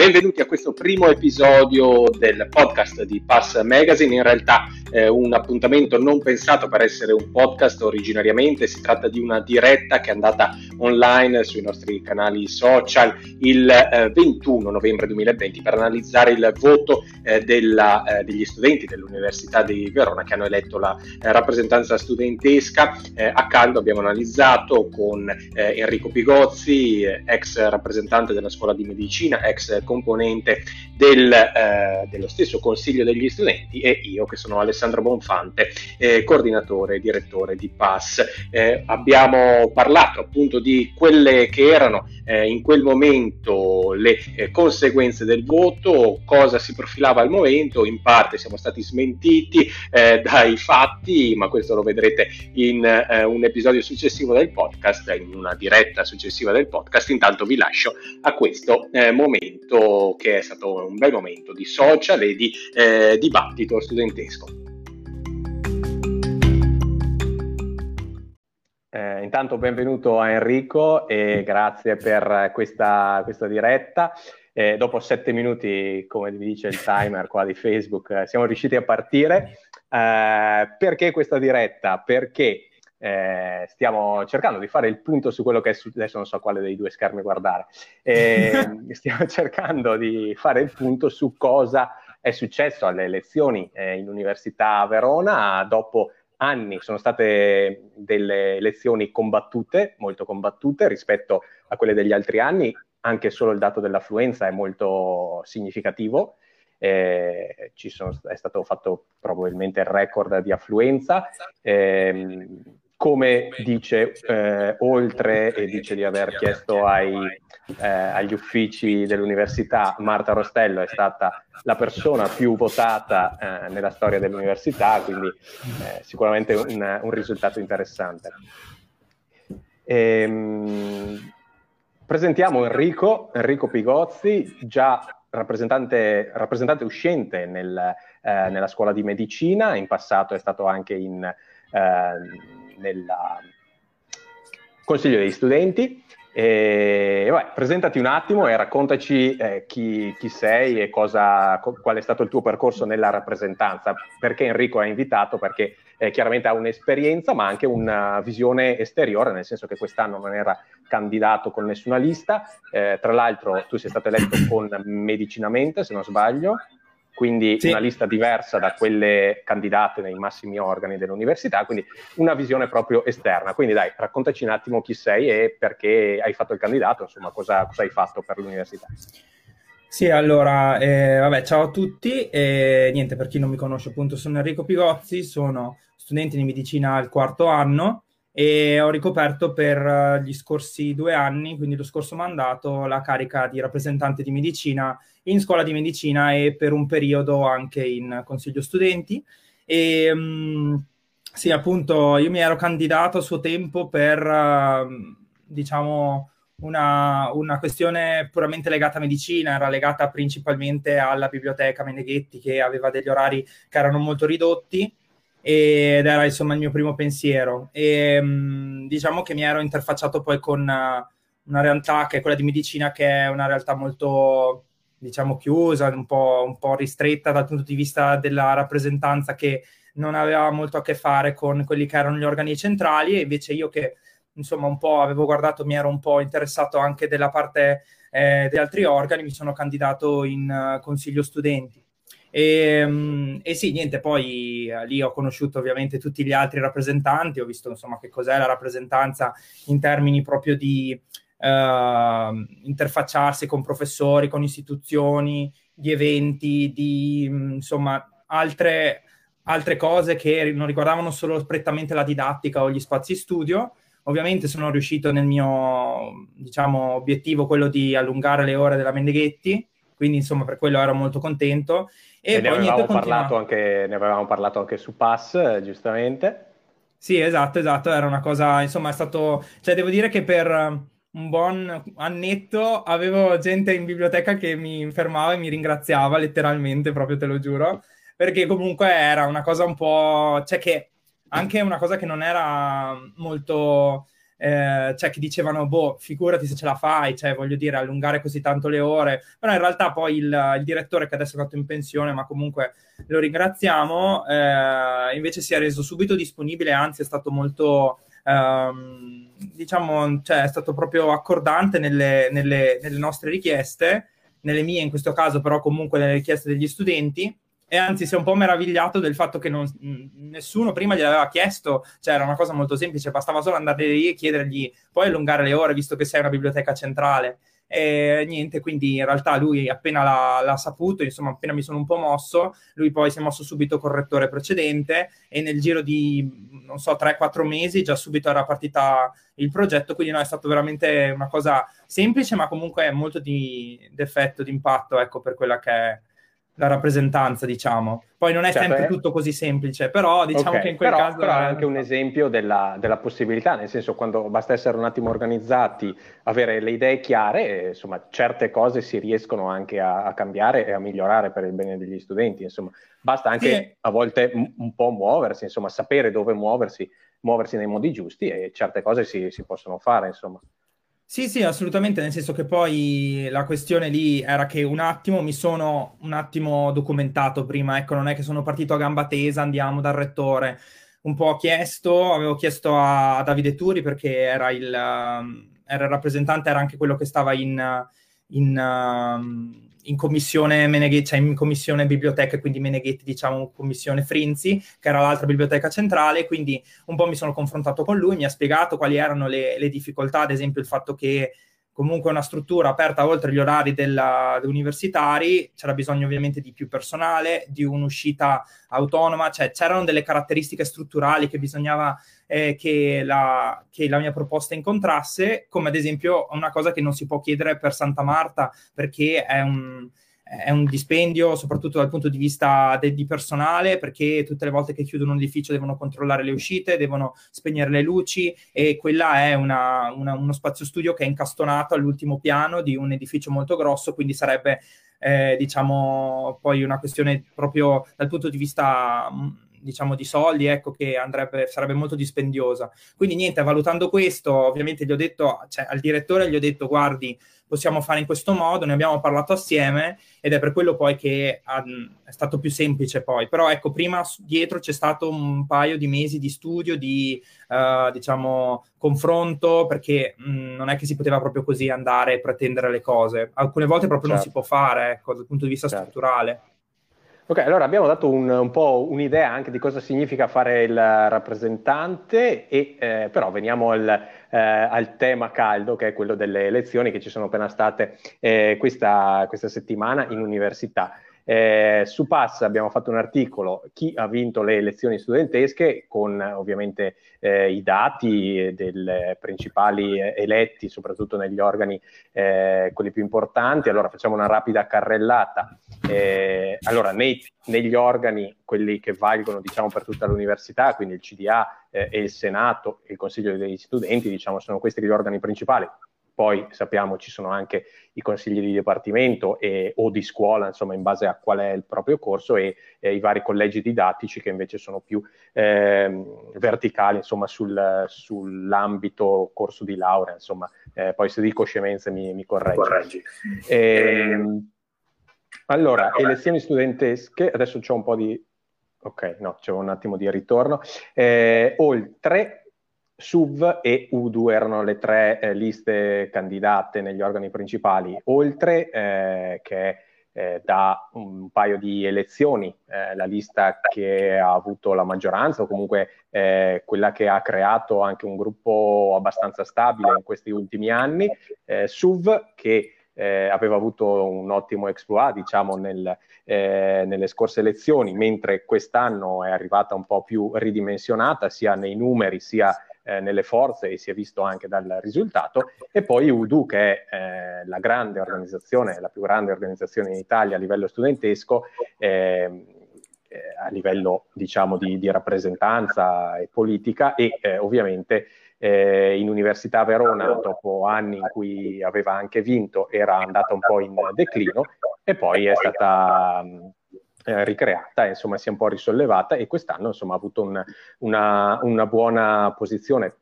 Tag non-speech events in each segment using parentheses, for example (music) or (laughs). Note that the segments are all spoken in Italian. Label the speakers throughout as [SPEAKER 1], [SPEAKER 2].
[SPEAKER 1] Benvenuti a questo primo episodio del podcast di Pass Magazine. In realtà eh, un appuntamento non pensato per essere un podcast originariamente, si tratta di una diretta che è andata online sui nostri canali social il eh, 21 novembre 2020 per analizzare il voto eh, della, eh, degli studenti dell'Università di Verona che hanno eletto la eh, rappresentanza studentesca. Eh, a caldo abbiamo analizzato con Enrico Pigozzi, ex rappresentante della scuola di medicina, ex componente del, dello stesso Consiglio degli studenti e io che sono Alessandro Bonfante, coordinatore e direttore di PAS. Abbiamo parlato appunto di quelle che erano eh, in quel momento le eh, conseguenze del voto, cosa si profilava al momento, in parte siamo stati smentiti eh, (laughs) dai fatti, ma questo lo vedrete in eh, un episodio successivo del podcast, in una diretta successiva del podcast. Intanto vi lascio a questo momento che è stato un bel momento di social e di dibattito studentesco. Eh, intanto benvenuto a Enrico e grazie per questa, questa diretta. Eh, dopo sette minuti, come vi dice il timer qua di Facebook, eh, siamo riusciti a partire. Eh, perché questa diretta? Perché eh, stiamo cercando di fare il punto su quello che è successo, adesso non so quale dei due schermi guardare, eh, (laughs) stiamo cercando di fare il punto su cosa è successo alle elezioni in Università Verona dopo anni sono state delle elezioni combattute, molto combattute rispetto a quelle degli altri anni, anche solo il dato dell'affluenza è molto significativo. Eh, sono, è stato fatto probabilmente il record di affluenza. Eh, come dice eh, oltre e dice di aver chiesto ai, eh, agli uffici dell'università, Marta Rostello è stata la persona più votata eh, nella storia dell'università, quindi eh, sicuramente un, un, risultato interessante. Ehm, presentiamo Enrico, Enrico Pigozzi, già rappresentante, rappresentante uscente nel, eh, nella scuola di medicina, in passato è stato anche in eh, nel Consiglio degli Studenti. E, vabbè, presentati un attimo e raccontaci eh, chi, chi, sei e cosa, co- qual è stato il tuo percorso nella rappresentanza. Perché Enrico ha invitato? Perché eh, chiaramente ha un'esperienza, ma anche una visione esteriore, nel senso che quest'anno non era candidato con nessuna lista. Eh, tra l'altro, tu sei stato eletto con medicinamente, se non sbaglio quindi sì. una lista diversa da quelle candidate nei massimi organi dell'università, quindi una visione proprio esterna. Quindi dai, raccontaci un attimo chi sei e perché hai fatto il candidato, insomma, cosa, cosa hai fatto per l'università.
[SPEAKER 2] Sì, allora, eh, vabbè, ciao a tutti. Eh, niente, per chi non mi conosce, appunto, sono Enrico Pigozzi, sono studente di medicina al quarto anno e ho ricoperto per gli scorsi due anni, quindi lo scorso mandato, la carica di rappresentante di medicina in scuola di medicina e per un periodo anche in consiglio studenti. E um, sì, appunto, io mi ero candidato a suo tempo per, uh, diciamo, una, una, questione puramente legata a medicina, era legata principalmente alla biblioteca Meneghetti che aveva degli orari che erano molto ridotti ed era insomma il mio primo pensiero e um, diciamo che mi ero interfacciato poi con una realtà che è quella di medicina che è una realtà molto diciamo chiusa, un po', un po', ristretta dal punto di vista della rappresentanza che non aveva molto a che fare con quelli che erano gli organi centrali e invece io che insomma un po' avevo guardato, mi ero un po' interessato anche della parte eh, degli altri organi, mi sono candidato in uh, consiglio studenti. E, um, e, sì, niente, poi uh, lì ho conosciuto ovviamente tutti gli altri rappresentanti, ho visto insomma che cos'è la rappresentanza in termini proprio di uh, interfacciarsi con professori, con istituzioni, di eventi, di insomma altre, altre cose che non riguardavano solo prettamente la didattica o gli spazi studio. Ovviamente sono riuscito nel mio diciamo, obiettivo, quello di allungare le ore della Mendeghetti, quindi insomma per quello ero molto contento.
[SPEAKER 1] E, e ne, avevamo parlato anche, ne avevamo parlato anche su Pass, giustamente.
[SPEAKER 2] Sì, esatto, esatto, era una cosa, insomma, è stato, cioè devo dire che per un buon annetto avevo gente in biblioteca che mi fermava e mi ringraziava letteralmente, proprio te lo giuro, perché comunque era una cosa un po'... cioè che anche una cosa che non era molto eh, cioè che dicevano, boh, figurati se ce la fai, cioè voglio dire, allungare così tanto le ore, però in realtà poi il, il direttore che adesso è andato in pensione, ma comunque lo ringraziamo, eh, invece si è reso subito disponibile, anzi è stato molto... Ehm, diciamo, cioè, è stato proprio accordante nelle, nelle, nelle nostre richieste, nelle mie in questo caso, però comunque nelle richieste degli studenti e anzi si è un po' meravigliato del fatto che non, nessuno prima gli aveva chiesto, cioè era una cosa molto semplice, bastava solo andare lì e chiedergli, puoi allungare le ore visto che sei una biblioteca centrale. E niente, quindi in realtà lui appena l'ha, l'ha, saputo, insomma appena mi sono un po' mosso, lui poi si è mosso subito col rettore precedente e nel giro di, non so, 3-4 mesi già subito era partita il progetto, quindi no, è stato veramente una cosa semplice ma comunque molto di effetto, di impatto, ecco, per quella che è la rappresentanza, diciamo. Poi non è certo, sempre è... tutto così semplice, però diciamo okay, che in quel
[SPEAKER 1] però,
[SPEAKER 2] caso...
[SPEAKER 1] Però è anche un esempio della, della, possibilità, nel senso quando basta essere un attimo organizzati, avere le idee chiare, insomma, certe cose si riescono anche a, a, cambiare e a migliorare per il bene degli studenti, insomma. Basta anche sì. a volte un, un po' muoversi, insomma, sapere dove muoversi, muoversi nei modi giusti e certe cose si, si possono fare, insomma.
[SPEAKER 2] Sì, sì, assolutamente, nel senso che poi la questione lì era che un attimo mi sono un attimo documentato prima, ecco, non è che sono partito a gamba tesa, andiamo dal rettore. Un po' ho chiesto, avevo chiesto a, Davide Turi perché era il, era il, rappresentante, era anche quello che stava in, in uh, in commissione Meneghetti, cioè in commissione biblioteca, quindi Meneghetti, diciamo, commissione Frinzi, che era l'altra biblioteca centrale, quindi un po' mi sono confrontato con lui, mi ha spiegato quali erano le, le difficoltà, ad esempio il fatto che comunque una struttura aperta oltre gli orari della, universitari, c'era bisogno ovviamente di più personale, di un'uscita autonoma, cioè c'erano delle caratteristiche strutturali che bisognava eh, che, la, che, la, mia proposta incontrasse, come ad esempio una cosa che non si può chiedere per Santa Marta perché è un è un dispendio soprattutto dal punto di vista de- di personale perché tutte le volte che chiudono un edificio devono controllare le uscite, devono spegnere le luci e quella è una, una, uno spazio studio che è incastonato all'ultimo piano di un edificio molto grosso, quindi sarebbe eh, diciamo poi una questione proprio dal punto di vista diciamo di soldi, ecco che andrebbe, sarebbe molto dispendiosa. Quindi niente, valutando questo, ovviamente gli ho detto, cioè al direttore gli ho detto guardi, possiamo fare in questo modo, ne abbiamo parlato assieme ed è per quello poi che um, è stato più semplice poi. Però ecco, prima dietro c'è stato un paio di mesi di studio, di uh, diciamo confronto, perché mh, mm, non è che si poteva proprio così andare e pretendere le cose. Alcune volte proprio certo. non si può fare, ecco, dal punto di vista certo. strutturale.
[SPEAKER 1] Ok, allora abbiamo dato un, un, po' un'idea anche di cosa significa fare il rappresentante, e, eh, però veniamo al, eh, al, tema caldo che è quello delle elezioni che ci sono appena state eh, questa, questa settimana in università. Eh, su Pass abbiamo fatto un articolo, chi ha vinto le elezioni studentesche, con ovviamente eh, i dati dei principali eletti, soprattutto negli organi, eh, quelli più importanti. Allora facciamo una rapida carrellata. Eh, allora, nei, negli organi, quelli che valgono diciamo, per tutta l'università, quindi il CDA eh, e il Senato il Consiglio degli studenti, diciamo, sono questi gli organi principali poi sappiamo ci sono anche i consigli di dipartimento e, o di scuola, insomma, in base a qual è il proprio corso e, e i vari collegi didattici che invece sono più eh, verticali, insomma, sul, sull'ambito corso di laurea, insomma. Eh, poi se dico scemenze mi, mi correggi. correggi. Eh, allora, elezioni studentesche, adesso c'è un po' di... Ok, no, c'è un attimo di ritorno. Eh, oltre SUV e UDU erano le tre eh, liste candidate negli organi principali, oltre eh, che eh, da un paio di elezioni eh, la lista che ha avuto la maggioranza o comunque eh, quella che ha creato anche un gruppo abbastanza stabile in questi ultimi anni, eh, SUV che aveva avuto un ottimo exploit diciamo nel, nelle scorse elezioni, mentre quest'anno è arrivata un po' più ridimensionata sia nei numeri sia eh, nelle forze e si è visto anche dal risultato, e poi UDU che è eh, la grande organizzazione, la più grande organizzazione in Italia a livello studentesco, ehm, eh, a livello diciamo di, di, rappresentanza e politica e eh, ovviamente eh, in Università Verona dopo anni in cui aveva anche vinto era andata un po' in declino e poi è stata eh, ricreata, insomma si è un po' risollevata e quest'anno insomma ha avuto un, una, una, buona posizione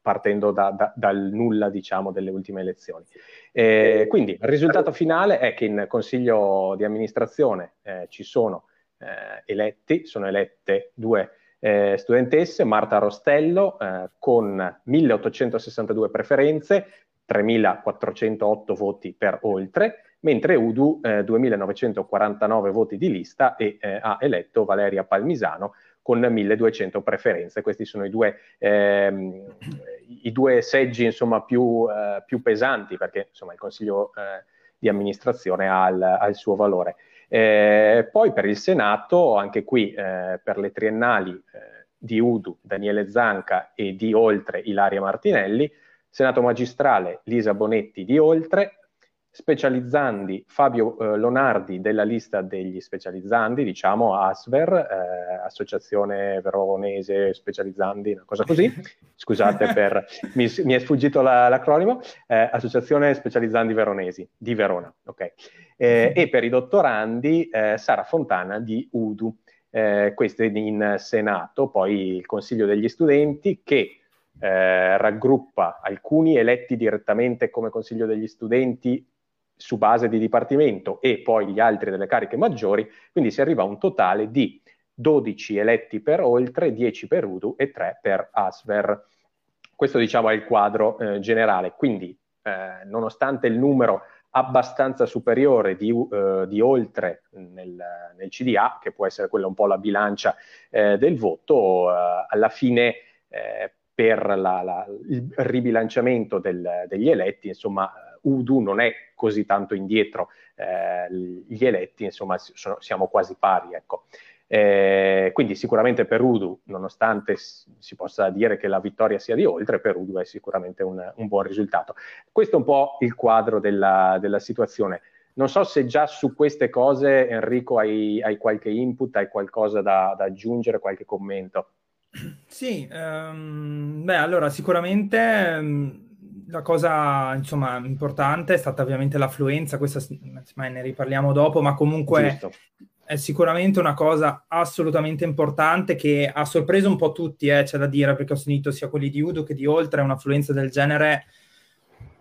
[SPEAKER 1] partendo da, da, dal nulla, diciamo, delle ultime elezioni. Eh, quindi il risultato finale è che in consiglio di amministrazione eh, ci sono eh, eletti, sono elette due eh, studentesse, Marta Rostello eh, con 1862 preferenze, 3.408 voti per oltre, mentre Udu eh, 2.949 voti di lista e eh, ha eletto Valeria Palmisano con 1.200 preferenze. Questi sono i due, ehm, i due seggi insomma, più, eh, più, pesanti perché insomma, il Consiglio eh, di amministrazione ha il, ha il suo valore. Eh, poi per il Senato, anche qui eh, per le triennali di Udu, Daniele Zanca e di Oltre Ilaria Martinelli, Senato magistrale Lisa Bonetti di Oltre, specializzandi. Fabio eh, Lonardi della lista degli specializzandi, diciamo ASVER, eh, Associazione Veronese Specializzandi, una cosa così, (laughs) scusate per, mi, mi, è sfuggito la, l'acronimo, eh, Associazione Specializzandi Veronesi di Verona, ok. Eh, e per i dottorandi eh, Sara Fontana di UDU, eh, questo in Senato, poi il Consiglio degli Studenti che raggruppa alcuni eletti direttamente come Consiglio degli Studenti su base di dipartimento e poi gli altri delle cariche maggiori, quindi si arriva a un totale di 12 eletti per oltre, 10 per Udu e 3 per Asver. Questo diciamo è il quadro eh, generale, quindi eh, nonostante il numero abbastanza superiore di, uh, di oltre nel, nel, CDA, che può essere quella un po' la bilancia eh, del voto, uh, alla fine eh, per la, la, il ribilanciamento del, degli eletti, insomma, Udu non è così tanto indietro, eh, gli eletti, insomma, sono, siamo quasi pari, ecco. Eh, quindi sicuramente per Udu, nonostante si possa dire che la vittoria sia di oltre, per Udu è sicuramente un, un buon risultato. Questo è un po' il quadro della, della, situazione. Non so se già su queste cose, Enrico, hai, hai qualche input, hai qualcosa da, da aggiungere, qualche commento.
[SPEAKER 2] Sì, um, beh, allora sicuramente um, la cosa insomma, importante è stata ovviamente l'affluenza, questa ma ne riparliamo dopo, ma comunque Giusto. è sicuramente una cosa assolutamente importante che ha sorpreso un po' tutti, eh, c'è da dire, perché ho sentito sia quelli di Udo che di Oltre, un'affluenza del genere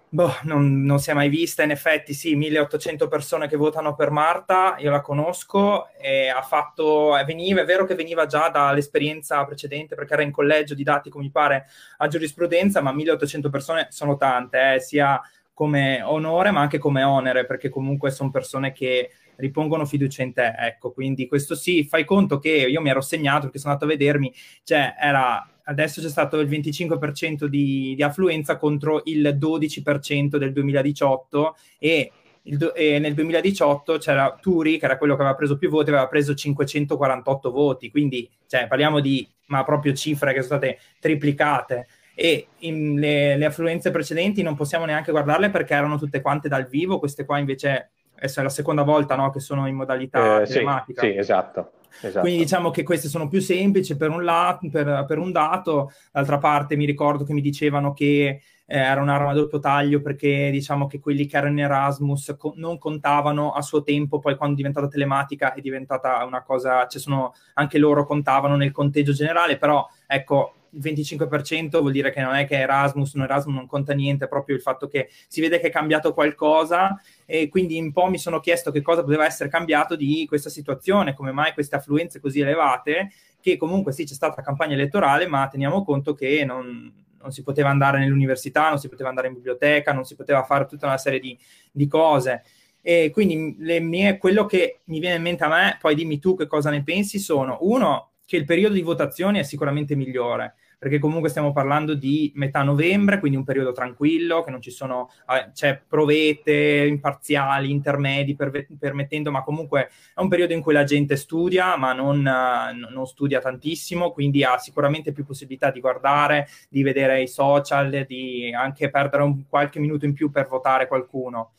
[SPEAKER 2] Boh, non, non, si è mai vista, in effetti sì, 1800 persone che votano per Marta, io la conosco e ha fatto, veniva, è vero che veniva già dall'esperienza precedente perché era in collegio didattico mi pare a giurisprudenza, ma 1800 persone sono tante, eh, sia come onore ma anche come onere perché comunque sono persone che ripongono fiducia in te, ecco, quindi questo sì, fai conto che io mi ero segnato perché sono andato a vedermi, cioè era adesso c'è stato il 25% di, di affluenza contro il 12% del 2018 e, il, e, nel 2018 c'era Turi, che era quello che aveva preso più voti, aveva preso 548 voti, quindi cioè, parliamo di ma proprio cifre che sono state triplicate e le, le, affluenze precedenti non possiamo neanche guardarle perché erano tutte quante dal vivo, queste qua invece è la seconda volta no, che sono in modalità
[SPEAKER 1] eh, telematica. Sì, sì esatto.
[SPEAKER 2] Esatto. Quindi diciamo che queste sono più semplici per un, lato, per, per un dato, d'altra parte mi ricordo che mi dicevano che eh, era un'arma a doppio taglio perché diciamo che quelli che erano in Erasmus co- non contavano a suo tempo, poi quando è diventata telematica è diventata una cosa, cioè sono, anche loro contavano nel conteggio generale, però ecco il 25% vuol dire che non è che Erasmus, non Erasmus non conta niente, è proprio il fatto che si vede che è cambiato qualcosa e quindi un po' mi sono chiesto che cosa poteva essere cambiato di questa situazione, come mai queste affluenze così elevate, che comunque sì c'è stata campagna elettorale, ma teniamo conto che non, non si poteva andare nell'università, non si poteva andare in biblioteca, non si poteva fare tutta una serie di, di cose. E quindi mie, quello che mi viene in mente a me, poi dimmi tu che cosa ne pensi, sono uno, che il periodo di votazione è sicuramente migliore, perché comunque stiamo parlando di metà novembre, quindi un periodo tranquillo, che non ci sono, eh, c'è provette imparziali, intermedi, per, permettendo, ma comunque è un periodo in cui la gente studia, ma non, eh, non, studia tantissimo, quindi ha sicuramente più possibilità di guardare, di vedere i social, di anche perdere un qualche minuto in più per votare qualcuno.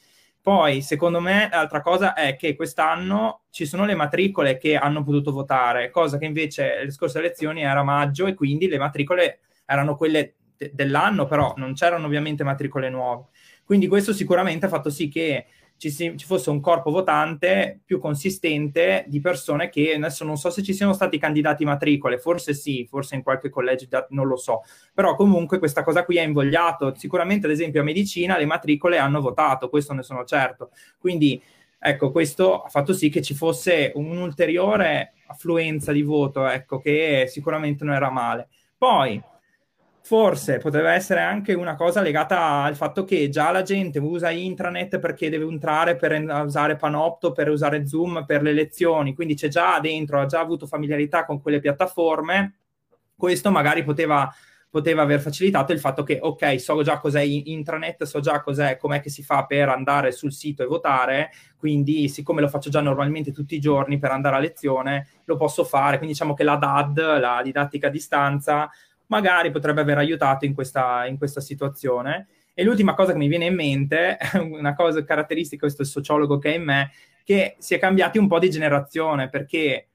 [SPEAKER 2] Poi, secondo me, l'altra cosa è che quest'anno ci sono le matricole che hanno potuto votare, cosa che invece le scorse elezioni era maggio e quindi le matricole erano quelle de- dell'anno, però non c'erano ovviamente matricole nuove. Quindi questo sicuramente ha fatto sì che ci, si, ci, fosse un corpo votante più consistente di persone che adesso non so se ci siano stati candidati matricole, forse sì, forse in qualche collegio non lo so, però comunque questa cosa qui ha invogliato, sicuramente ad esempio a medicina le matricole hanno votato, questo ne sono certo, quindi ecco questo ha fatto sì che ci fosse un'ulteriore affluenza di voto, ecco che sicuramente non era male. Poi Forse potrebbe essere anche una cosa legata al fatto che già la gente usa intranet perché deve entrare per usare Panopto, per usare Zoom per le lezioni, quindi c'è già dentro, ha già avuto familiarità con quelle piattaforme. Questo magari poteva, poteva aver facilitato il fatto che, ok, so già cos'è intranet, so già cos'è, com'è che si fa per andare sul sito e votare, quindi siccome lo faccio già normalmente tutti i giorni per andare a lezione, lo posso fare. Quindi diciamo che la DAD, la didattica a distanza, magari potrebbe aver aiutato in questa, in questa situazione. E l'ultima cosa che mi viene in mente, (laughs) una cosa caratteristica, questo è il sociologo che è in me, che si è cambiati un po' di generazione, perché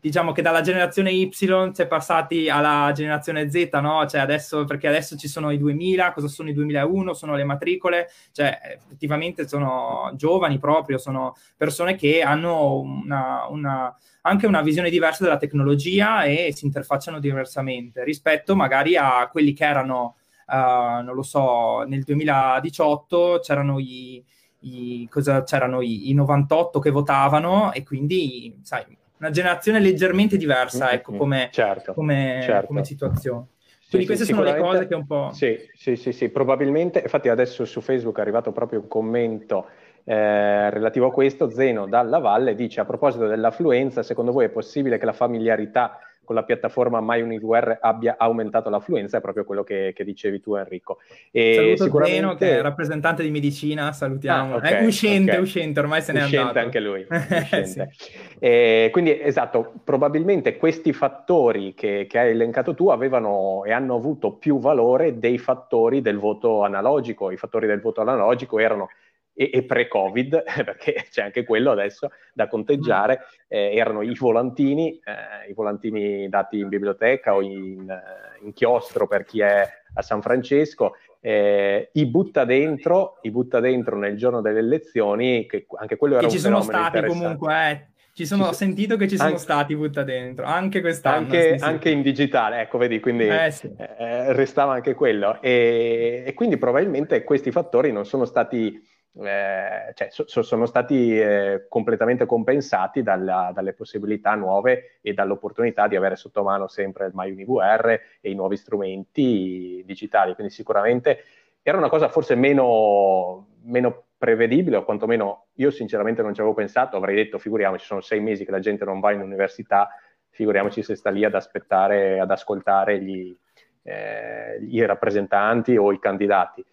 [SPEAKER 2] diciamo che dalla generazione Y si è passati alla generazione Z, no? Cioè adesso, perché adesso ci sono i 2000, cosa sono i 2001? Sono le matricole, cioè effettivamente sono giovani proprio, sono persone che hanno una, una, anche una visione diversa della tecnologia e si interfacciano diversamente rispetto magari a quelli che erano, uh, non lo so, nel 2018 c'erano i, i, cosa, c'erano i, i 98 che votavano e quindi, sai, una generazione leggermente diversa, mm-hmm. ecco, come,
[SPEAKER 1] certo,
[SPEAKER 2] come,
[SPEAKER 1] certo.
[SPEAKER 2] come situazione. Quindi sì, queste sì, sono le cose che un po'...
[SPEAKER 1] Sì, sì, sì, sì, probabilmente, infatti adesso su Facebook è arrivato proprio un commento eh, relativo a questo, Zeno dalla Valle dice a proposito dell'affluenza, secondo voi è possibile che la familiarità con la piattaforma MyUniVR abbia aumentato l'affluenza, è proprio quello che, che dicevi tu Enrico.
[SPEAKER 2] E Saluto sicuramente... Zeno che è rappresentante di medicina, salutiamo. Ah, okay, è uscente, okay. uscente, ormai se n'è uscente andato.
[SPEAKER 1] anche lui. (laughs) Uscente. sì. eh, quindi esatto, probabilmente questi fattori che, che hai elencato tu avevano e hanno avuto più valore dei fattori del voto analogico. I fattori del voto analogico erano e, e pre-Covid, (laughs) perché c'è anche quello adesso da conteggiare, eh, erano i volantini, eh, i volantini dati in biblioteca o in, eh, in, chiostro per chi è a San Francesco, eh, i butta dentro, i butta dentro nel giorno delle elezioni, che anche quello era che
[SPEAKER 2] un
[SPEAKER 1] fenomeno
[SPEAKER 2] ci sono stati comunque, eh. Ci sono, ho sentito che ci sono anche, stati butta dentro, anche quest'anno.
[SPEAKER 1] Anche, anche in digitale, ecco, vedi, quindi eh, sì. eh, restava anche quello. E, e, quindi probabilmente questi fattori non sono stati eh, cioè, so, sono stati eh, completamente compensati dalla, dalle possibilità nuove e dall'opportunità di avere sotto mano sempre il MyUniVR e i nuovi strumenti digitali. Quindi sicuramente era una cosa forse meno, meno prevedibile, o quantomeno io sinceramente non ci avevo pensato, avrei detto figuriamoci, sono sei mesi che la gente non va in università, figuriamoci se sta lì ad aspettare, ad ascoltare gli, eh, i rappresentanti o i candidati.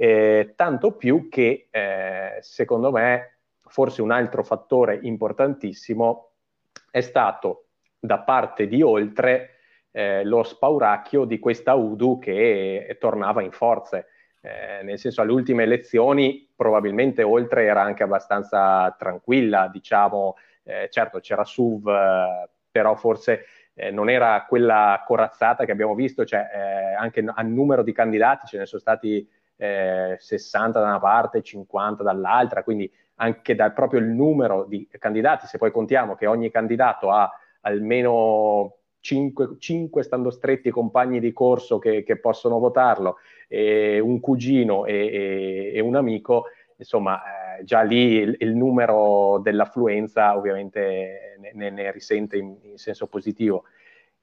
[SPEAKER 1] Eh, tanto più che eh, secondo me forse un altro fattore importantissimo è stato da parte di Oltre eh, lo spauracchio di questa Udu che tornava in forze. Eh, nel senso, alle ultime elezioni probabilmente Oltre era anche abbastanza tranquilla, diciamo, eh, certo c'era SUV, eh, però forse non era quella corazzata che abbiamo visto, cioè anche a numero di candidati ce ne sono stati eh, 60 da una parte, 50 dall'altra, quindi anche dal proprio il numero di candidati, se poi contiamo che ogni candidato ha almeno 5, 5 stando stretti compagni di corso che, che possono votarlo, un cugino e, e, e un amico, insomma, eh, già lì il, il, numero dell'affluenza ovviamente ne, ne risente in, in senso positivo.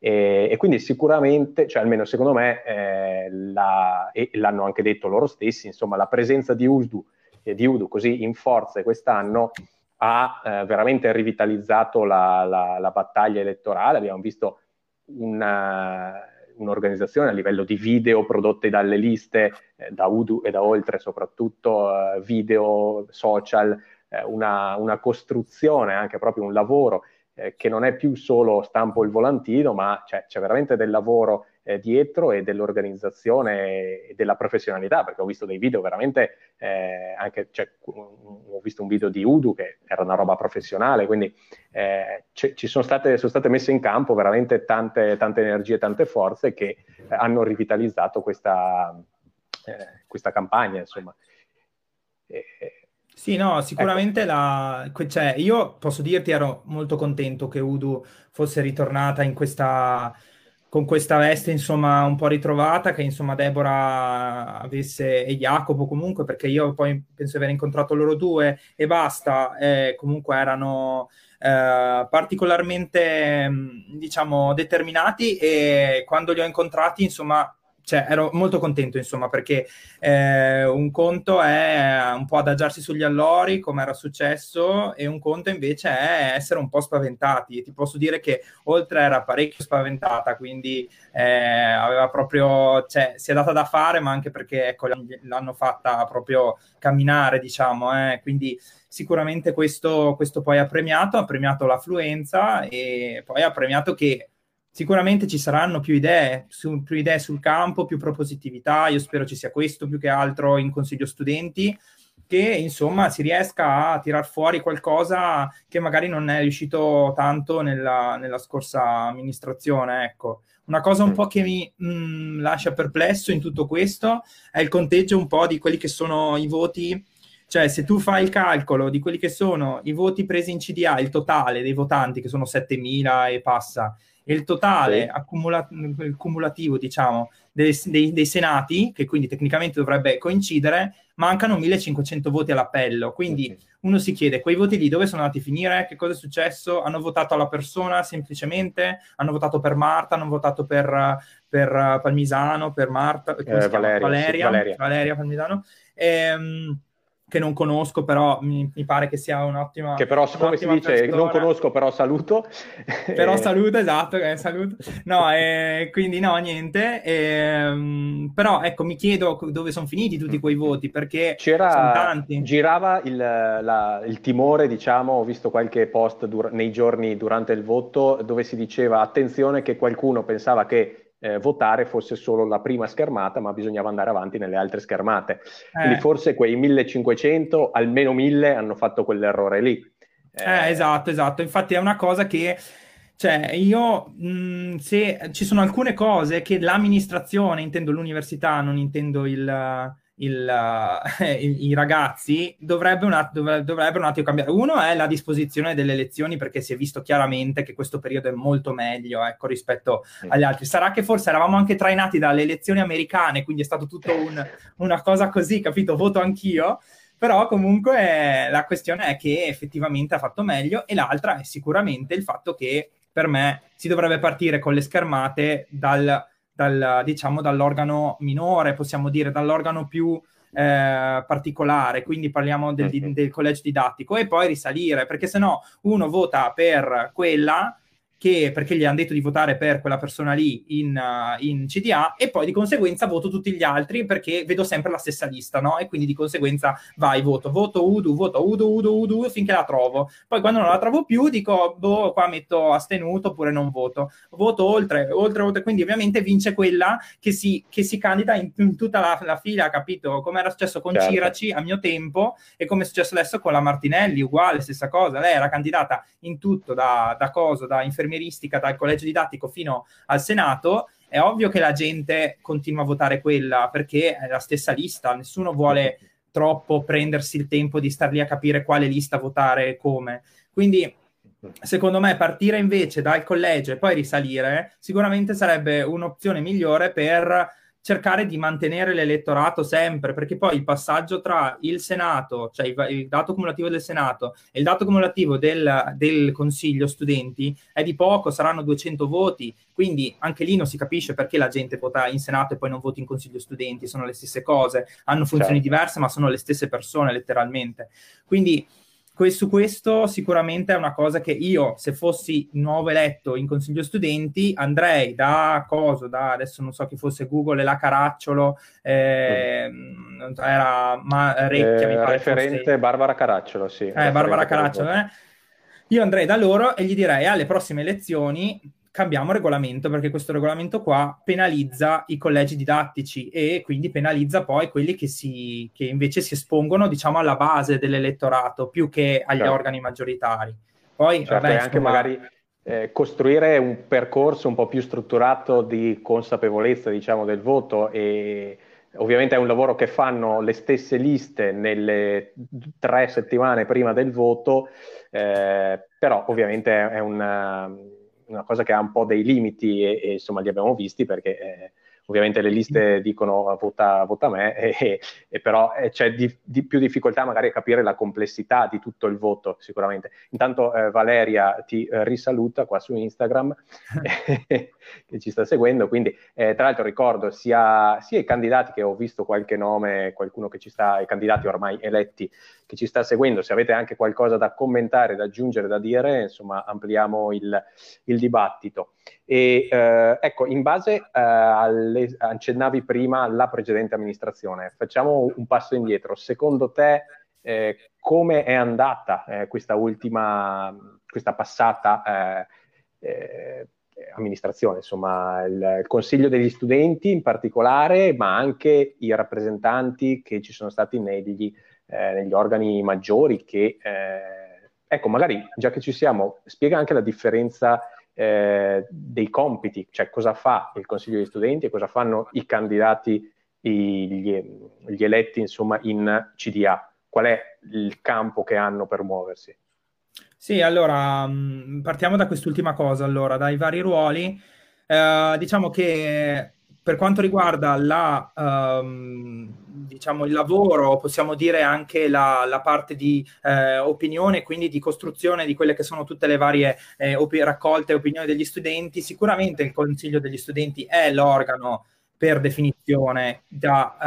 [SPEAKER 1] E, e, quindi sicuramente, cioè almeno secondo me, eh, la, e l'hanno anche detto loro stessi, insomma, la presenza di Udu, eh, di Udu così in forza quest'anno ha eh, veramente rivitalizzato la, la, la, battaglia elettorale. Abbiamo visto una, un'organizzazione a livello di video prodotte dalle liste, eh, da Udu e da oltre, soprattutto eh, video, social, eh, una, una costruzione, anche proprio un lavoro eh, che non è più solo stampo il volantino, ma c'è, c'è veramente del lavoro eh, dietro e dell'organizzazione e della professionalità, perché ho visto dei video veramente, eh, anche, cioè, ho visto un video di Udu che era una roba professionale, quindi eh, ci sono state, sono state, messe in campo veramente tante, tante energie, tante forze che eh, hanno rivitalizzato questa, questa campagna, insomma.
[SPEAKER 2] Sì, no, sicuramente ecco. la, cioè, io posso dirti ero molto contento che Udu fosse ritornata in questa, con questa veste insomma un po' ritrovata, che insomma Deborah avesse e Jacopo comunque, perché io poi penso di aver incontrato loro due e basta, eh, comunque erano eh, particolarmente diciamo determinati e quando li ho incontrati insomma cioè, ero molto contento, insomma, perché eh, un conto è un po' adagiarsi sugli allori, come era successo, e un conto invece è essere un po' spaventati. Ti posso dire che oltre era parecchio spaventata, quindi eh, aveva proprio, cioè, si è data da fare, ma anche perché ecco, l'hanno fatta proprio camminare, diciamo, eh, quindi sicuramente questo, questo poi ha premiato, ha premiato l'affluenza e poi ha premiato che Sicuramente ci saranno più idee, su, più idee sul campo, più propositività. Io spero ci sia questo più che altro in consiglio studenti, che insomma si riesca a tirar fuori qualcosa che magari non è riuscito tanto nella, nella scorsa amministrazione. Ecco. Una cosa un po' che mi mh, mm, lascia perplesso in tutto questo è il conteggio un po' di quelli che sono i voti cioè, se tu fai il calcolo di quelli che sono i voti presi in CDA, il totale dei votanti, che sono 7.000 e passa, il totale sì. accumula- cumulativo, diciamo, dei, dei, dei, senati, che quindi tecnicamente dovrebbe coincidere, mancano 1500 voti all'appello. Quindi okay. uno si chiede, quei voti lì dove sono andati a finire? Che cosa è successo? Hanno votato alla persona semplicemente? Hanno votato per Marta? Hanno votato per, per Palmisano? Per Marta?
[SPEAKER 1] Eh, Valeria,
[SPEAKER 2] Valeria, sì, Valeria. Valeria Palmisano? Ehm, che non conosco, però mi, mi, pare che sia un'ottima.
[SPEAKER 1] Che però, come si dice, persona. non conosco, però saluto.
[SPEAKER 2] Però eh. saluto, esatto, eh, saluto. No, eh, quindi no, niente. Eh, però ecco, mi chiedo dove sono finiti tutti quei voti, perché
[SPEAKER 1] C'era, sono tanti. Girava il, la, il timore, diciamo, ho visto qualche post dur- nei giorni durante il voto dove si diceva attenzione che qualcuno pensava che eh, votare fosse solo la prima schermata, ma bisognava andare avanti nelle altre schermate. Eh. Quindi forse quei 1500, almeno 1000, hanno fatto quell'errore lì.
[SPEAKER 2] Eh, esatto, esatto. Infatti è una cosa che cioè, io mh, se ci sono alcune cose che l'amministrazione, intendo l'università, non intendo il, il, uh, i, i, ragazzi dovrebbe un, dovrebbe, dovrebbero un attimo cambiare. Uno è la disposizione delle elezioni perché si è visto chiaramente che questo periodo è molto meglio ecco, rispetto sì. agli altri. Sarà che forse eravamo anche trainati dalle elezioni americane, quindi è stato tutto un, una cosa così, capito? Voto anch'io. Però comunque la questione è che effettivamente ha fatto meglio e l'altra è sicuramente il fatto che per me si dovrebbe partire con le schermate dal dal, diciamo, dall'organo minore, possiamo dire, dall'organo più eh, particolare, quindi parliamo del, okay. del collegio didattico, e poi risalire, perché se no uno vota per quella che, perché gli hanno detto di votare per quella persona lì in, uh, in, CDA e poi di conseguenza voto tutti gli altri perché vedo sempre la stessa lista, no? E quindi di conseguenza vai, voto, voto Udu, voto Udu, Udu, Udu finché la trovo. Poi quando non la trovo più dico, boh, qua metto astenuto oppure non voto. Voto oltre, oltre, oltre. Quindi ovviamente vince quella che si, che si candida in, in tutta la, la, fila, capito? Come era successo con certo. Ciraci a mio tempo e come è successo adesso con la Martinelli, uguale, stessa cosa. Lei era candidata in tutto da, da cosa, da infermiera infermieristica dal collegio didattico fino al Senato, è ovvio che la gente continua a votare quella perché è la stessa lista, nessuno vuole troppo prendersi il tempo di star lì a capire quale lista votare e come. Quindi secondo me partire invece dal collegio e poi risalire sicuramente sarebbe un'opzione migliore per cercare di mantenere l'elettorato sempre, perché poi il passaggio tra il Senato, cioè il, il dato cumulativo del Senato e il dato cumulativo del, del, Consiglio studenti è di poco, saranno 200 voti, quindi anche lì non si capisce perché la gente vota in Senato e poi non vota in Consiglio studenti, sono le stesse cose, hanno funzioni certo. diverse, ma sono le stesse persone letteralmente. Quindi su questo sicuramente è una cosa che io, se fossi nuovo eletto in consiglio studenti, andrei da coso, da adesso non so chi fosse Google e la Caracciolo, eh, era ma, Recchia,
[SPEAKER 1] eh, mi pare referente fosse... Barbara Caracciolo, sì.
[SPEAKER 2] Eh, Barbara Caracciolo, eh. Io andrei da loro e gli direi alle prossime elezioni cambiamo regolamento perché questo regolamento qua penalizza i collegi didattici e quindi penalizza poi quelli che, si, che invece si espongono diciamo alla base dell'elettorato più che agli certo. organi maggioritari. Poi
[SPEAKER 1] certo, vabbè, anche magari eh, costruire un percorso un po' più strutturato di consapevolezza diciamo del voto e ovviamente è un lavoro che fanno le stesse liste nelle tre settimane prima del voto, eh, però ovviamente è una, una, cosa che ha un po' dei limiti e, e insomma li abbiamo visti perché eh, ovviamente le liste dicono vota, vota me, (laughs) e, e però eh, c'è di, di più difficoltà magari a capire la complessità di tutto il voto sicuramente. Intanto eh, Valeria ti eh, risaluta qua su Instagram (laughs) (laughs) che ci sta seguendo, quindi eh, tra l'altro ricordo sia, sia, i candidati che ho visto qualche nome, qualcuno che ci sta, i candidati ormai eletti che ci sta seguendo, se avete anche qualcosa da commentare, da aggiungere, da dire, insomma ampliamo il, il dibattito. E eh, ecco, in base eh, alle, accennavi prima alla precedente amministrazione, facciamo un passo indietro. Secondo te eh, come è andata eh, questa ultima, questa passata eh, eh, amministrazione, insomma, il, il, Consiglio degli studenti in particolare, ma anche i rappresentanti che ci sono stati negli, negli organi maggiori che, ecco, magari già che ci siamo, spiega anche la differenza eh, dei compiti, cioè cosa fa il Consiglio degli studenti e cosa fanno i candidati, gli, gli eletti insomma in CDA, qual è il campo che hanno per muoversi.
[SPEAKER 2] Sì, allora mm, partiamo da quest'ultima cosa, allora, dai vari ruoli. Eh, diciamo che per quanto riguarda la, um, diciamo, il lavoro, possiamo dire anche la, la parte di eh, opinione, quindi di costruzione di quelle che sono tutte le varie eh, op- raccolte e opinioni degli studenti, sicuramente il Consiglio degli studenti è l'organo per definizione da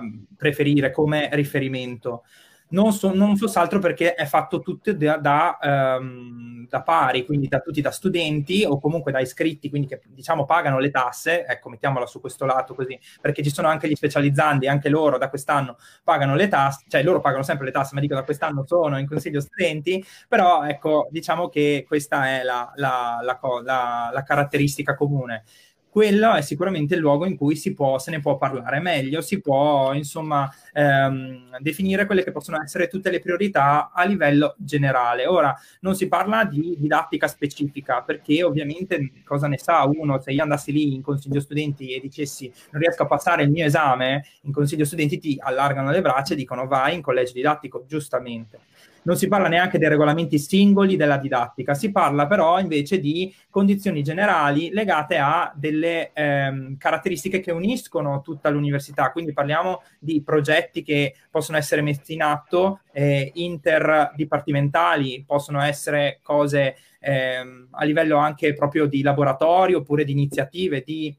[SPEAKER 2] eh, preferire come riferimento non, so, non fosse altro perché è fatto tutto da, da, um, da, pari, quindi da tutti da studenti o comunque da iscritti, quindi che diciamo pagano le tasse, ecco mettiamola su questo lato così, perché ci sono anche gli specializzanti, anche loro da quest'anno pagano le tasse, cioè loro pagano sempre le tasse, ma dico da quest'anno sono in consiglio studenti, però ecco diciamo che questa è la, la, la, la caratteristica comune quello è sicuramente il luogo in cui si può, se ne può parlare meglio, si può insomma ehm, definire quelle che possono essere tutte le priorità a livello generale. Ora, non si parla di didattica specifica perché ovviamente cosa ne sa uno se io andassi lì in consiglio studenti e dicessi non riesco a passare il mio esame, in consiglio studenti ti allargano le braccia e dicono vai in collegio didattico, giustamente non si parla neanche dei regolamenti singoli della didattica, si parla però invece di condizioni generali legate a delle ehm, caratteristiche che uniscono tutta l'università, quindi parliamo di progetti che possono essere messi in atto eh, interdipartimentali, possono essere cose ehm, a livello anche proprio di laboratorio oppure di iniziative, di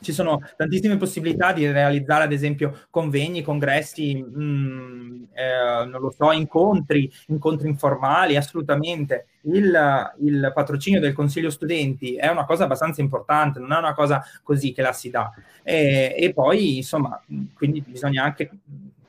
[SPEAKER 2] ci sono tantissime possibilità di realizzare, ad esempio, convegni, congressi, mh, mm, eh, non lo so, incontri, incontri informali, assolutamente. Il, il, patrocinio del Consiglio Studenti è una cosa abbastanza importante, non è una cosa così che la si dà. E, e poi, insomma, quindi bisogna anche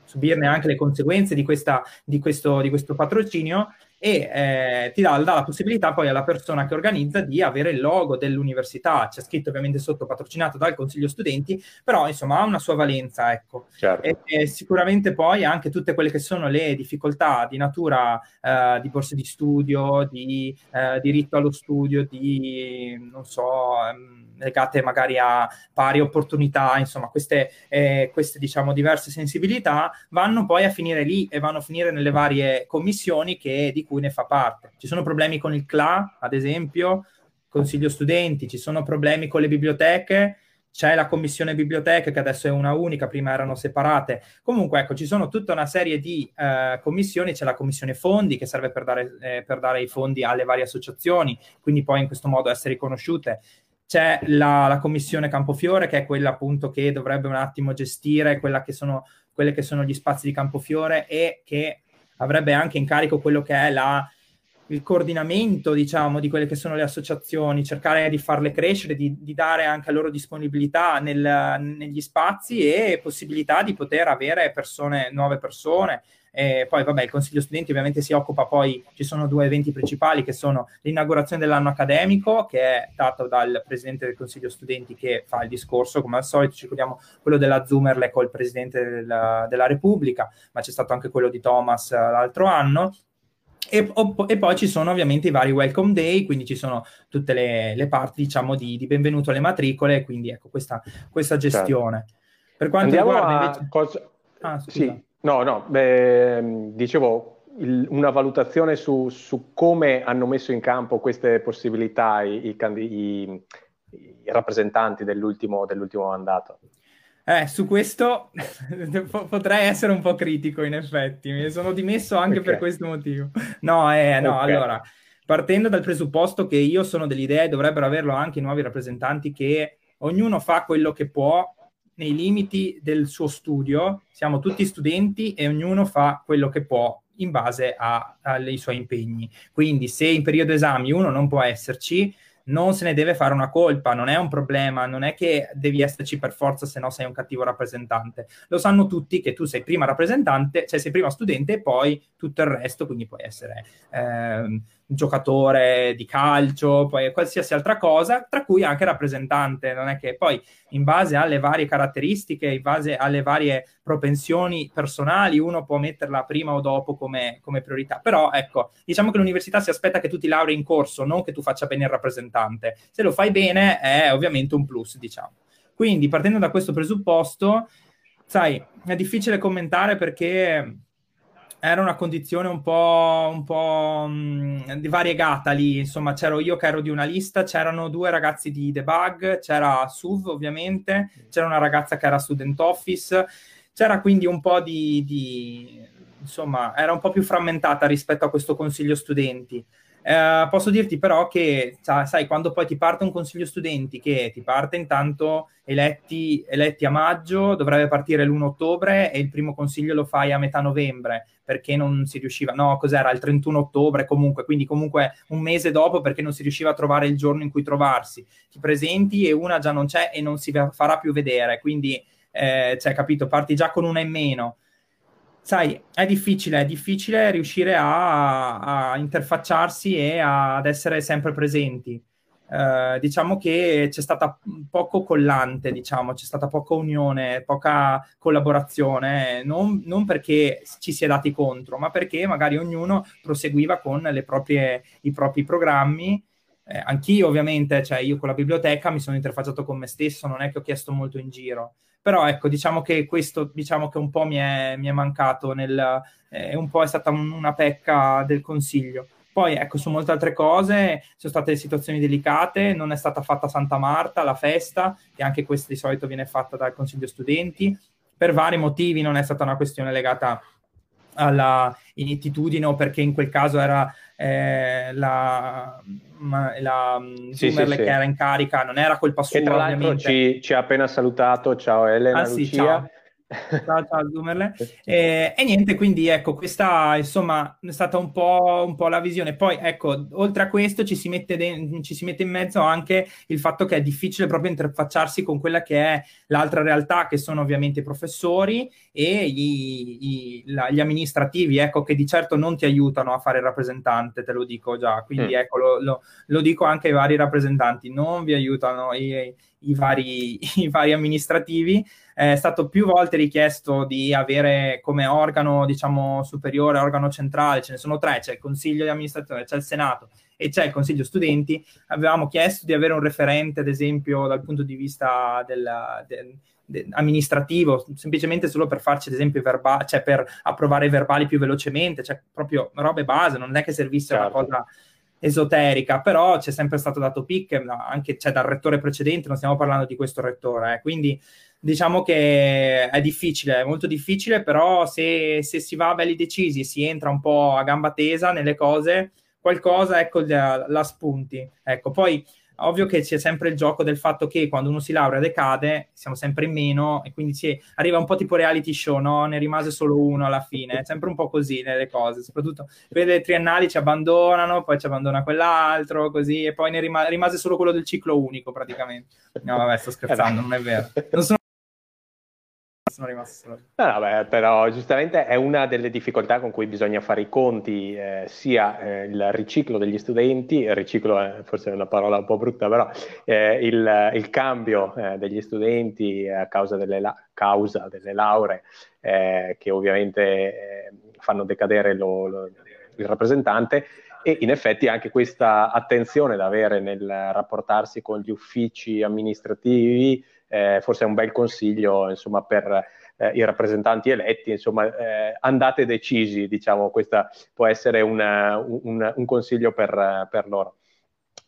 [SPEAKER 2] subirne anche le conseguenze di, questa, di, questo, di questo patrocinio e eh, ti dà, dà, la possibilità poi alla persona che organizza di avere il logo dell'università, c'è scritto ovviamente sotto patrocinato dal Consiglio Studenti, però insomma ha una sua valenza, ecco. Certo. E, e, sicuramente poi anche tutte quelle che sono le difficoltà di natura eh, di borse di studio, di eh, diritto allo studio, di non so... Ehm, legate magari a pari opportunità, insomma, queste, eh, queste diciamo diverse sensibilità vanno poi a finire lì e vanno a finire nelle varie commissioni che, di cui ne fa parte. Ci sono problemi con il CLA, ad esempio, Consiglio Studenti, ci sono problemi con le biblioteche, c'è la commissione biblioteche che adesso è una unica, prima erano separate. Comunque, ecco, ci sono tutta una serie di eh, commissioni, c'è la commissione fondi che serve per dare, eh, per dare, i fondi alle varie associazioni, quindi poi in questo modo essere riconosciute. C'è la, la, commissione Campofiore, che è quella appunto che dovrebbe un attimo gestire che sono, quelle che sono gli spazi di Campofiore e che avrebbe anche in carico quello che è la, il coordinamento, diciamo, di quelle che sono le associazioni, cercare di farle crescere, di, di dare anche a loro disponibilità nel, negli spazi e possibilità di poter avere persone, nuove persone, e poi, vabbè, il Consiglio Studenti ovviamente si occupa poi, ci sono due eventi principali che sono l'inaugurazione dell'anno accademico, che è dato dal Presidente del Consiglio Studenti che fa il discorso, come al solito, ci ricordiamo quello della Zumerle col Presidente della, della Repubblica, ma c'è stato anche quello di Thomas l'altro anno, e, e, poi ci sono ovviamente i vari welcome day, quindi ci sono tutte le, le parti, diciamo, di, di, benvenuto alle matricole, quindi ecco questa, questa gestione. Certo. Per quanto
[SPEAKER 3] Andiamo
[SPEAKER 2] riguarda invece...
[SPEAKER 3] cosa-
[SPEAKER 2] Ah.
[SPEAKER 3] Sì, no, no, beh, dicevo il- una valutazione su, su come hanno messo in campo queste possibilità i, i i- rappresentanti dell'ultimo, dell'ultimo mandato.
[SPEAKER 2] Eh, su questo (laughs) po- potrei essere un po' critico, in effetti. Mi sono dimesso anche
[SPEAKER 3] Ok.
[SPEAKER 2] per questo motivo. No, eh, no,
[SPEAKER 3] Ok.
[SPEAKER 2] allora, partendo dal presupposto che io sono dell'idea e dovrebbero averlo anche i nuovi rappresentanti, che ognuno fa quello che può nei limiti del suo studio. Siamo tutti studenti e ognuno fa quello che può in base ai suoi impegni. Quindi, se in periodo esami uno non può esserci, non se ne deve fare una colpa, non è un problema, non è che devi esserci per forza se no sei un cattivo rappresentante. Lo sanno tutti che tu sei prima rappresentante, cioè sei prima studente e poi tutto il resto, quindi puoi essere ehm, giocatore di calcio, poi qualsiasi altra cosa, tra cui anche rappresentante, non è che poi in base alle varie caratteristiche, in base alle varie propensioni personali, uno può metterla prima o dopo come, come priorità. Però ecco, diciamo che l'università si aspetta che tu ti laurei in corso, non che tu faccia bene il rappresentante. Se lo fai bene è ovviamente un plus, diciamo. Quindi partendo da questo presupposto, sai, è difficile commentare perché era una condizione un po', un po' mh, di variegata lì, insomma c'ero io che ero di una lista, c'erano due ragazzi di debug, c'era SUV ovviamente, c'era una ragazza che era student office, c'era quindi un po' di, di insomma era un po' più frammentata rispetto a questo consiglio studenti. Eh, posso dirti però che, sa- sai, quando poi ti parte un consiglio studenti che ti parte intanto eletti, eletti a maggio, dovrebbe partire l'1 ottobre e il primo consiglio lo fai a metà novembre perché non si riusciva, no, cos'era, il 31 ottobre comunque, quindi comunque un mese dopo perché non si riusciva a trovare il giorno in cui trovarsi. Ti presenti e una già non c'è e non si farà più vedere, quindi, eh, cioè, capito, parti già con una in meno. Sai, è difficile, è difficile riuscire a, a interfacciarsi e a- ad essere sempre presenti. Eh, diciamo che c'è stata poco collante, diciamo, c'è stata poca unione, poca collaborazione, non, non perché ci si è dati contro, ma perché magari ognuno proseguiva con proprie, i propri programmi. Eh, anch'io, ovviamente, cioè io con la biblioteca mi sono interfacciato con me stesso, non è che ho chiesto molto in giro. Però ecco, diciamo che questo diciamo che un po' mi è, mi è mancato, nel, eh, un po' è stata un- una pecca del consiglio. Poi, ecco, su molte altre cose sono state situazioni delicate, non è stata fatta Santa Marta, la festa, che anche questa di solito viene fatta dal Consiglio Studenti. Per vari motivi non è stata una questione legata alla inettitudine o perché in quel caso era eh, la, ma- la mm,
[SPEAKER 3] Sì,
[SPEAKER 2] Zumerle
[SPEAKER 3] sì, sì.
[SPEAKER 2] che era in carica, non era colpa sua
[SPEAKER 3] Che tra l'altro ci, ci ha appena salutato. Ciao Elena
[SPEAKER 2] Ah,
[SPEAKER 3] Lucia.
[SPEAKER 2] ciao. Ciao, ciao Zumerle. (laughs) E, e niente, quindi ecco, questa insomma è stata un po', un po' la visione. Poi ecco, oltre a questo ci si mette, de- ci si mette in mezzo anche il fatto che è difficile proprio interfacciarsi con quella che è l'altra realtà, che sono ovviamente i professori e i- i- la- gli amministrativi, ecco, che di certo non ti aiutano a fare il rappresentante, te lo dico già. Quindi
[SPEAKER 3] Mm.
[SPEAKER 2] ecco, lo, lo- lo dico anche ai vari rappresentanti, non vi aiutano i, i vari, (laughs) i vari amministrativi è stato più volte richiesto di avere come organo, diciamo, superiore, organo centrale, ce ne sono tre, c'è il consiglio di amministrazione, c'è il senato e c'è il consiglio studenti. Avevamo chiesto di avere un referente, ad esempio, dal punto di vista del, del- de- amministrativo, semplicemente solo per farci, ad esempio, i verbali, cioè per approvare i verbali più velocemente, cioè proprio robe base, non è che servisse
[SPEAKER 3] Certo.
[SPEAKER 2] una cosa esoterica, però c'è sempre stato dato pic, anche cioè, dal rettore precedente, non stiamo parlando di questo rettore, eh, quindi diciamo che è difficile, è molto difficile, però se, se si va belli decisi si entra un po' a gamba tesa nelle cose, qualcosa ecco la, la spunti. Ecco, poi ovvio che c'è sempre il gioco del fatto che quando uno si laurea decade, siamo sempre in meno e quindi si arriva un po' tipo reality show, no? Ne rimase solo uno alla fine, è sempre un po' così nelle cose, soprattutto quelle delle triennali ci abbandonano, poi ci abbandona quell'altro, così, e poi ne rima- rimase solo quello del ciclo unico praticamente. No, vabbè, sto scherzando, non è vero. Non sono, sono rimasto
[SPEAKER 3] no, beh, però giustamente è una delle difficoltà con cui bisogna fare i conti, eh, sia eh, il riciclo degli studenti, il riciclo è forse una parola un po' brutta, però eh, il, il cambio eh, degli studenti a causa delle, la- causa delle lauree eh, che ovviamente eh, fanno decadere lo- lo- il rappresentante e in effetti anche questa attenzione da avere nel rapportarsi con gli uffici amministrativi
[SPEAKER 1] eh, forse è un bel consiglio insomma, per eh, i rappresentanti eletti, insomma, eh, andate decisi, diciamo, questo può essere una, un, un, consiglio per, per loro.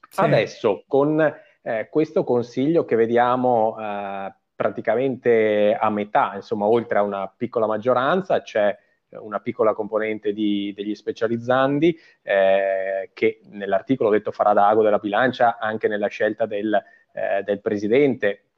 [SPEAKER 1] Sì. Adesso, con eh, questo consiglio che vediamo eh, praticamente a metà, insomma, oltre a una piccola maggioranza, c'è una piccola componente di, degli specializzandi eh, che nell'articolo detto farà da ago della bilancia anche nella scelta del, eh, del presidente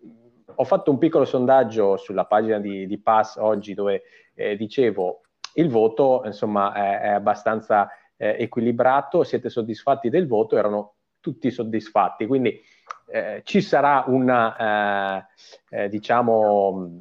[SPEAKER 1] ho fatto un piccolo sondaggio sulla pagina di, di Pass oggi dove eh, dicevo il voto insomma è, è abbastanza eh, equilibrato, siete soddisfatti del voto, erano tutti soddisfatti, quindi eh, ci sarà una eh, eh, diciamo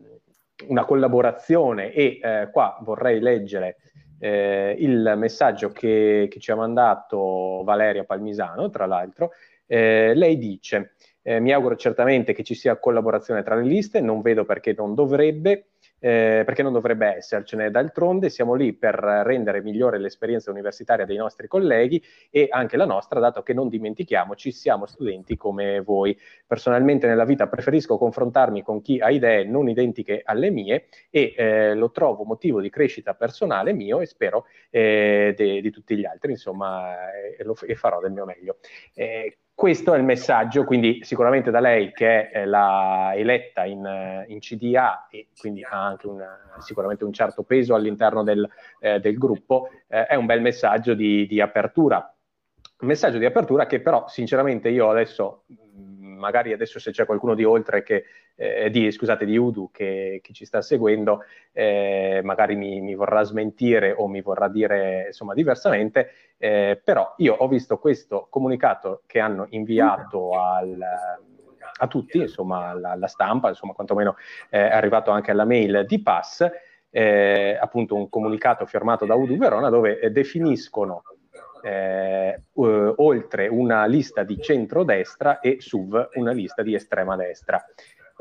[SPEAKER 1] una collaborazione e eh, qua vorrei leggere il messaggio che, che, ci ha mandato Valeria Palmisano, tra l'altro, lei dice eh, mi auguro certamente che ci sia collaborazione tra le liste, non vedo perché non dovrebbe, eh, perché non dovrebbe essercene. D'altronde siamo lì per rendere migliore l'esperienza universitaria dei nostri colleghi e anche la nostra, dato che non dimentichiamoci, siamo studenti come voi. Personalmente nella vita preferisco confrontarmi con chi ha idee non identiche alle mie e eh, lo trovo motivo di crescita personale mio e spero eh, de- di tutti gli altri, insomma, e, lo, e farò del mio meglio. Eh, questo è il messaggio, quindi sicuramente da lei che è la eletta in, in CDA e quindi ha anche una, sicuramente un certo peso all'interno del, eh, del gruppo, eh, è un bel messaggio di, di, apertura. Un messaggio di apertura che però sinceramente io adesso magari adesso se c'è qualcuno di oltre che, eh, di, scusate, di Udu che, che ci sta seguendo, eh, magari mi, mi, vorrà smentire o mi vorrà dire insomma diversamente, eh, però io ho visto questo comunicato che hanno inviato al, a tutti, insomma alla, alla stampa, insomma quantomeno eh, è arrivato anche alla mail di Pass, eh, appunto un comunicato firmato da Udu Verona dove eh, definiscono eh, oltre una lista di centrodestra e SUV una lista di estrema destra.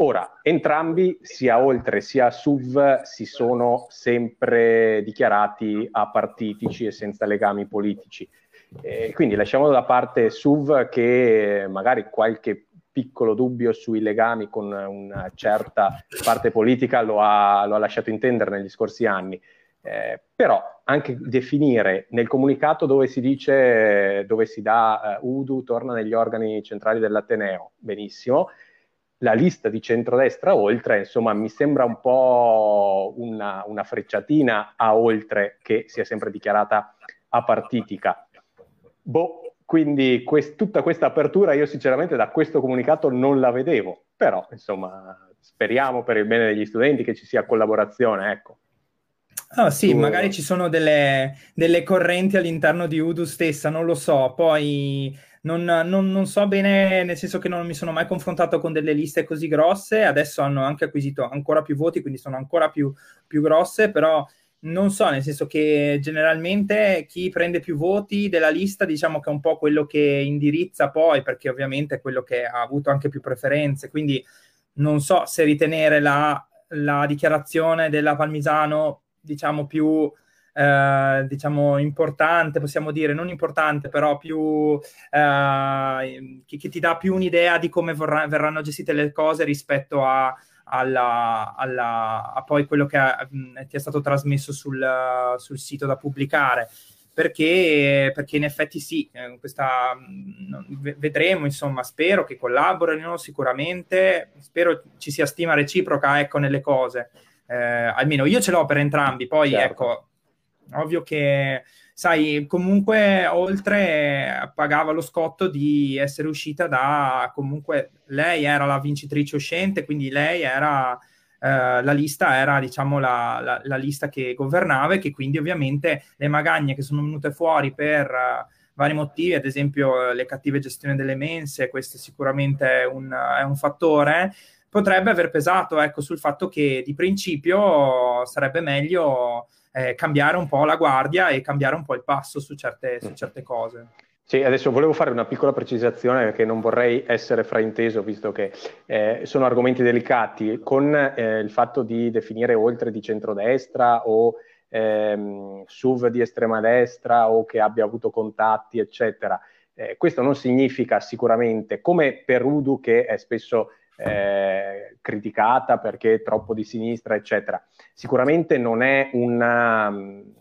[SPEAKER 1] Ora, entrambi, sia oltre sia SUV, si sono sempre dichiarati apartitici e senza legami politici. Eh, quindi lasciamo da parte SUV che magari qualche piccolo dubbio sui legami con una certa parte politica lo ha, lo ha lasciato intendere negli scorsi anni. Eh, però anche definire nel comunicato dove si dice, dove si dà uh, Udu torna negli organi centrali dell'Ateneo, benissimo, la lista di centrodestra oltre, insomma, mi sembra un po' una, una frecciatina a oltre che sia sempre dichiarata apartitica. Boh, quindi quest- tutta questa apertura io sinceramente da questo comunicato non la vedevo, però insomma speriamo per il bene degli studenti che ci sia collaborazione, ecco.
[SPEAKER 2] Oh, sì, tu... magari ci sono delle, delle, correnti all'interno di Udu stessa, non lo so. Poi non, non, non, so bene, nel senso che non mi sono mai confrontato con delle liste così grosse. Adesso hanno anche acquisito ancora più voti, quindi sono ancora più, più grosse, però non so, nel senso che generalmente chi prende più voti della lista, diciamo che è un po' quello che indirizza poi, perché ovviamente è quello che ha avuto anche più preferenze. Quindi non so se ritenere la, la dichiarazione della Palmisano diciamo più eh, diciamo importante, possiamo dire non importante, però più eh, che, che, ti dà più un'idea di come vorrà, verranno gestite le cose rispetto a, alla, alla, a poi quello che ha, mh, ti è stato trasmesso sul, sul sito da pubblicare. Perché, perché, in effetti sì, eh, questa, mh, vedremo, insomma, spero che collaborino sicuramente, spero ci sia stima reciproca ecco, nelle cose eh, almeno io ce l'ho per entrambi, poi certo. ecco, ovvio che, sai, comunque oltre pagava lo scotto di essere uscita da, comunque lei era la vincitrice uscente, quindi lei era... Uh, la lista era diciamo la, la, la, lista che governava e che quindi ovviamente le magagne che sono venute fuori per uh, vari motivi, ad esempio le cattive gestioni delle mense, questo sicuramente è un, è un fattore, potrebbe aver pesato ecco, sul fatto che di principio sarebbe meglio eh, cambiare un po' la guardia e cambiare un po' il passo su certe, su mm. certe cose.
[SPEAKER 1] Sì, adesso volevo fare una piccola precisazione perché non vorrei essere frainteso, visto che eh, sono argomenti delicati, con eh, il fatto di definire oltre di centrodestra o ehm, SUV di estrema destra o che abbia avuto contatti, eccetera. Eh, questo non significa sicuramente, come per Udu che è spesso eh, criticata perché è troppo di sinistra, eccetera. Sicuramente non è una, un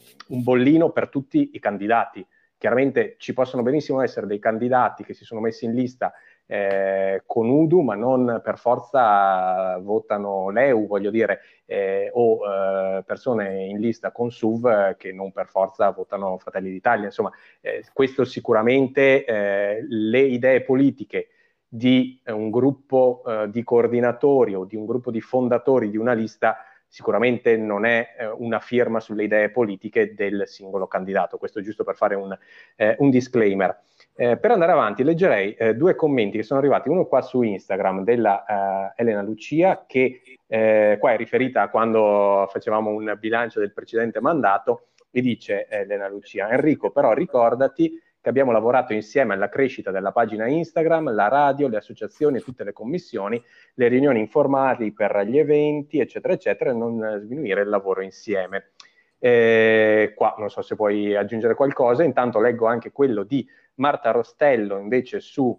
[SPEAKER 1] bollino per tutti i candidati. Chiaramente ci possono benissimo essere dei candidati che si sono messi in lista eh, con Udu, ma non per forza votano l'EU, voglio dire, eh, o eh, persone in lista con SUV eh, che non per forza votano Fratelli d'Italia. Insomma, eh, questo sicuramente eh, le idee politiche di un gruppo di coordinatori o di un gruppo di fondatori di una lista sicuramente non è eh, una firma sulle idee politiche del singolo candidato. Questo giusto per fare un, eh, un disclaimer. Eh, per andare avanti leggerei eh, due commenti che sono arrivati, uno qua su Instagram della eh, Elena Lucia, che eh, qua è riferita a quando facevamo un bilancio del precedente mandato, e dice Elena Lucia, Enrico però ricordati che abbiamo lavorato insieme alla crescita della pagina Instagram, la radio, le associazioni, tutte le commissioni, le riunioni informali per gli eventi, eccetera, eccetera, e non sminuire il lavoro insieme. Eh, qua non so se puoi aggiungere qualcosa, intanto leggo anche quello di Marta Rostello invece su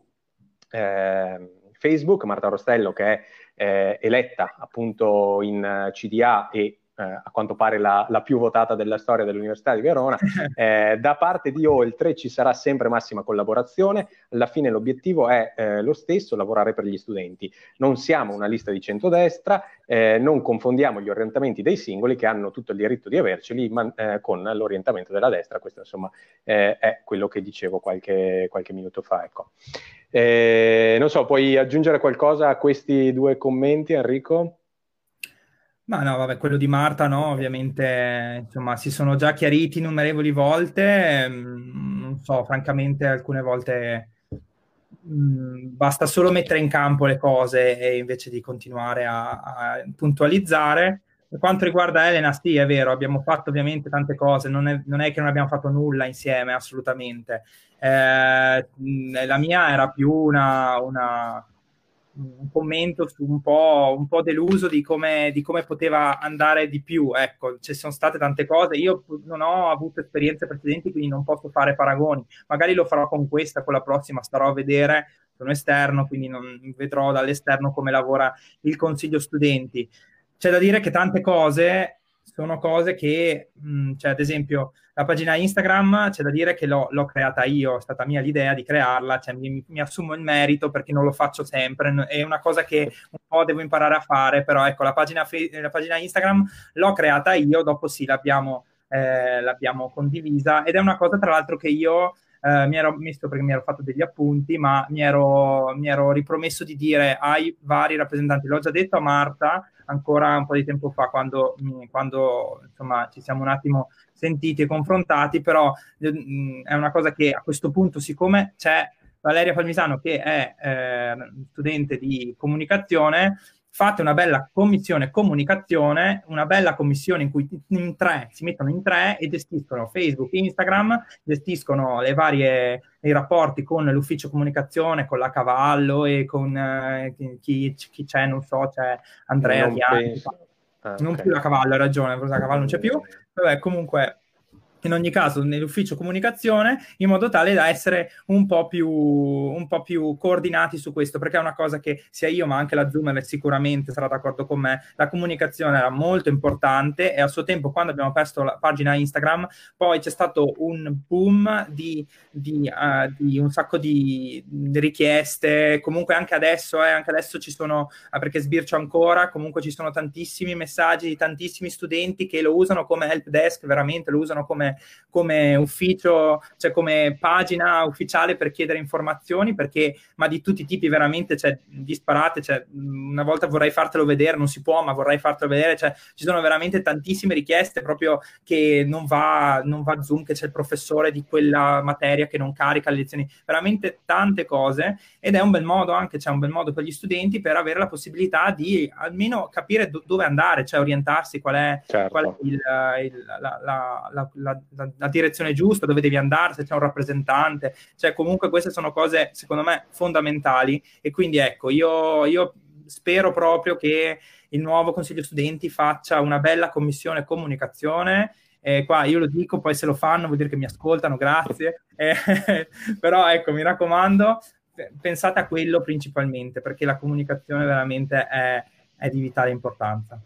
[SPEAKER 1] eh, Facebook, Marta Rostello che è eh, eletta appunto in CDA e eh, a quanto pare la, la, più votata della storia dell'Università di Verona. (laughs) Eh, da parte di Oltre ci sarà sempre massima collaborazione, alla fine l'obiettivo è eh, lo stesso, lavorare per gli studenti. Non siamo una lista di centrodestra, eh, non confondiamo gli orientamenti dei singoli che hanno tutto il diritto di averceli eh, con l'orientamento della destra, questo insomma eh, è quello che dicevo qualche, qualche minuto fa. Ecco. non so, puoi aggiungere qualcosa a questi due commenti Enrico?
[SPEAKER 2] Ma no, vabbè, quello di Marta, no, ovviamente, insomma, si sono già chiariti innumerevoli volte, mm, non so, francamente, alcune volte mh, mm, basta solo mettere in campo le cose e invece di continuare a, a, puntualizzare. Per quanto riguarda Elena, sì, è vero, abbiamo fatto ovviamente tante cose, non è, non è che non abbiamo fatto nulla insieme, assolutamente. Eh, la mia era più una, una un commento su un po', un po deluso di come, di come, poteva andare di più. Ecco, ci sono state tante cose. Io non ho avuto esperienze precedenti, quindi non posso fare paragoni. Magari lo farò con questa, con la prossima starò a vedere. Sono esterno, quindi non vedrò dall'esterno come lavora il consiglio studenti. C'è da dire che tante cose sono cose che, mh, cioè, ad esempio, la pagina Instagram c'è da dire che l'ho, l'ho creata io, è stata mia l'idea di crearla, cioè, mi, mi, assumo il merito perché non lo faccio sempre, è una cosa che un po' devo imparare a fare, però ecco, la pagina, la pagina Instagram l'ho creata io, dopo sì, l'abbiamo, eh, l'abbiamo condivisa ed è una cosa tra l'altro che io eh, mi ero messo perché mi ero fatto degli appunti, ma mi ero, mi ero ripromesso di dire ai vari rappresentanti, l'ho già detto a Marta ancora un po' di tempo fa, quando, quando insomma, ci siamo un attimo sentiti e confrontati, però mh, mm, è una cosa che a questo punto, siccome c'è Valeria Palmisano che è eh, studente di comunicazione, fate una bella commissione comunicazione, una bella commissione in cui in tre si mettono in tre e gestiscono Facebook, Instagram, gestiscono le varie i rapporti con l'ufficio comunicazione, con la Cavallo e con eh, chi, chi, c'è, non so, c'è Andrea non Diani. Ah, non okay. più la Cavallo, hai ragione, la Cavallo non c'è più. Vabbè, comunque in ogni caso nell'ufficio comunicazione in modo tale da essere un po, più, un po' più coordinati su questo perché è una cosa che sia io ma anche la Zoomer sicuramente sarà d'accordo con me. La comunicazione era molto importante e a suo tempo quando abbiamo aperto la pagina Instagram poi c'è stato un boom di, di, uh, di un sacco di, richieste. Comunque anche adesso eh, anche adesso ci sono uh, perché sbircio ancora comunque ci sono tantissimi messaggi di tantissimi studenti che lo usano come help desk veramente lo usano come come, ufficio, cioè come pagina ufficiale per chiedere informazioni, perché, ma di tutti i tipi veramente, cioè, disparate, cioè, una volta vorrei fartelo vedere, non si può, ma vorrei fartelo vedere, cioè, ci sono veramente tantissime richieste proprio che non va, non va Zoom, che c'è il professore di quella materia che non carica le lezioni, veramente tante cose ed è un bel modo anche, c'è cioè un bel modo per gli studenti per avere la possibilità di almeno capire do- dove andare, cioè orientarsi qual è, certo. qual è il, il, la, la, la, la, la, direzione giusta, dove devi andare, se c'è un rappresentante, cioè comunque queste sono cose secondo me fondamentali e quindi ecco, io, io spero proprio che il nuovo Consiglio Studenti faccia una bella commissione comunicazione eh, qua io lo dico, poi se lo fanno vuol dire che mi ascoltano, grazie. (laughs) Eh, però ecco, mi raccomando, pensate a quello principalmente, perché la comunicazione veramente è, è di vitale importanza.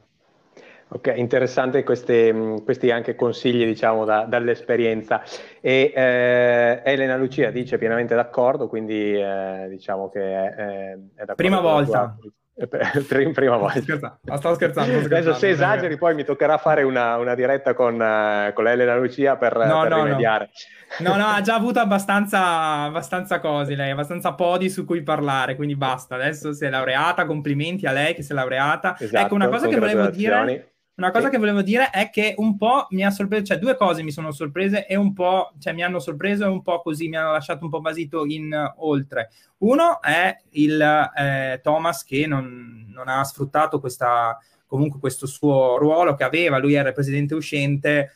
[SPEAKER 1] Ok, interessante questi, questi anche consigli, diciamo, da, dall'esperienza. E eh, Elena Lucia dice pienamente d'accordo, quindi eh, diciamo che è, è.
[SPEAKER 2] Prima volta. Tua... (laughs)
[SPEAKER 1] prima volta.
[SPEAKER 2] Scherzando. Stavo scherzando, (laughs)
[SPEAKER 1] scherzando. Adesso se esageri poi mi toccherà fare una, una diretta con, uh, con Elena Lucia per, no, per no, rimediare.
[SPEAKER 2] No. no, no, ha già avuto abbastanza, abbastanza cose lei, abbastanza podi su cui parlare, quindi basta. Adesso si è laureata, complimenti a lei che si è laureata.
[SPEAKER 1] Esatto,
[SPEAKER 2] ecco, una cosa che volevo dire una cosa sì. che volevo dire è che un po' mi ha sorpreso, cioè due cose mi sono sorprese e un po', cioè mi hanno sorpreso e un po' così mi hanno lasciato un po' basito in uh, oltre. Uno è il eh, Thomas che non, non, ha sfruttato questa, comunque questo suo ruolo che aveva, lui era il presidente uscente,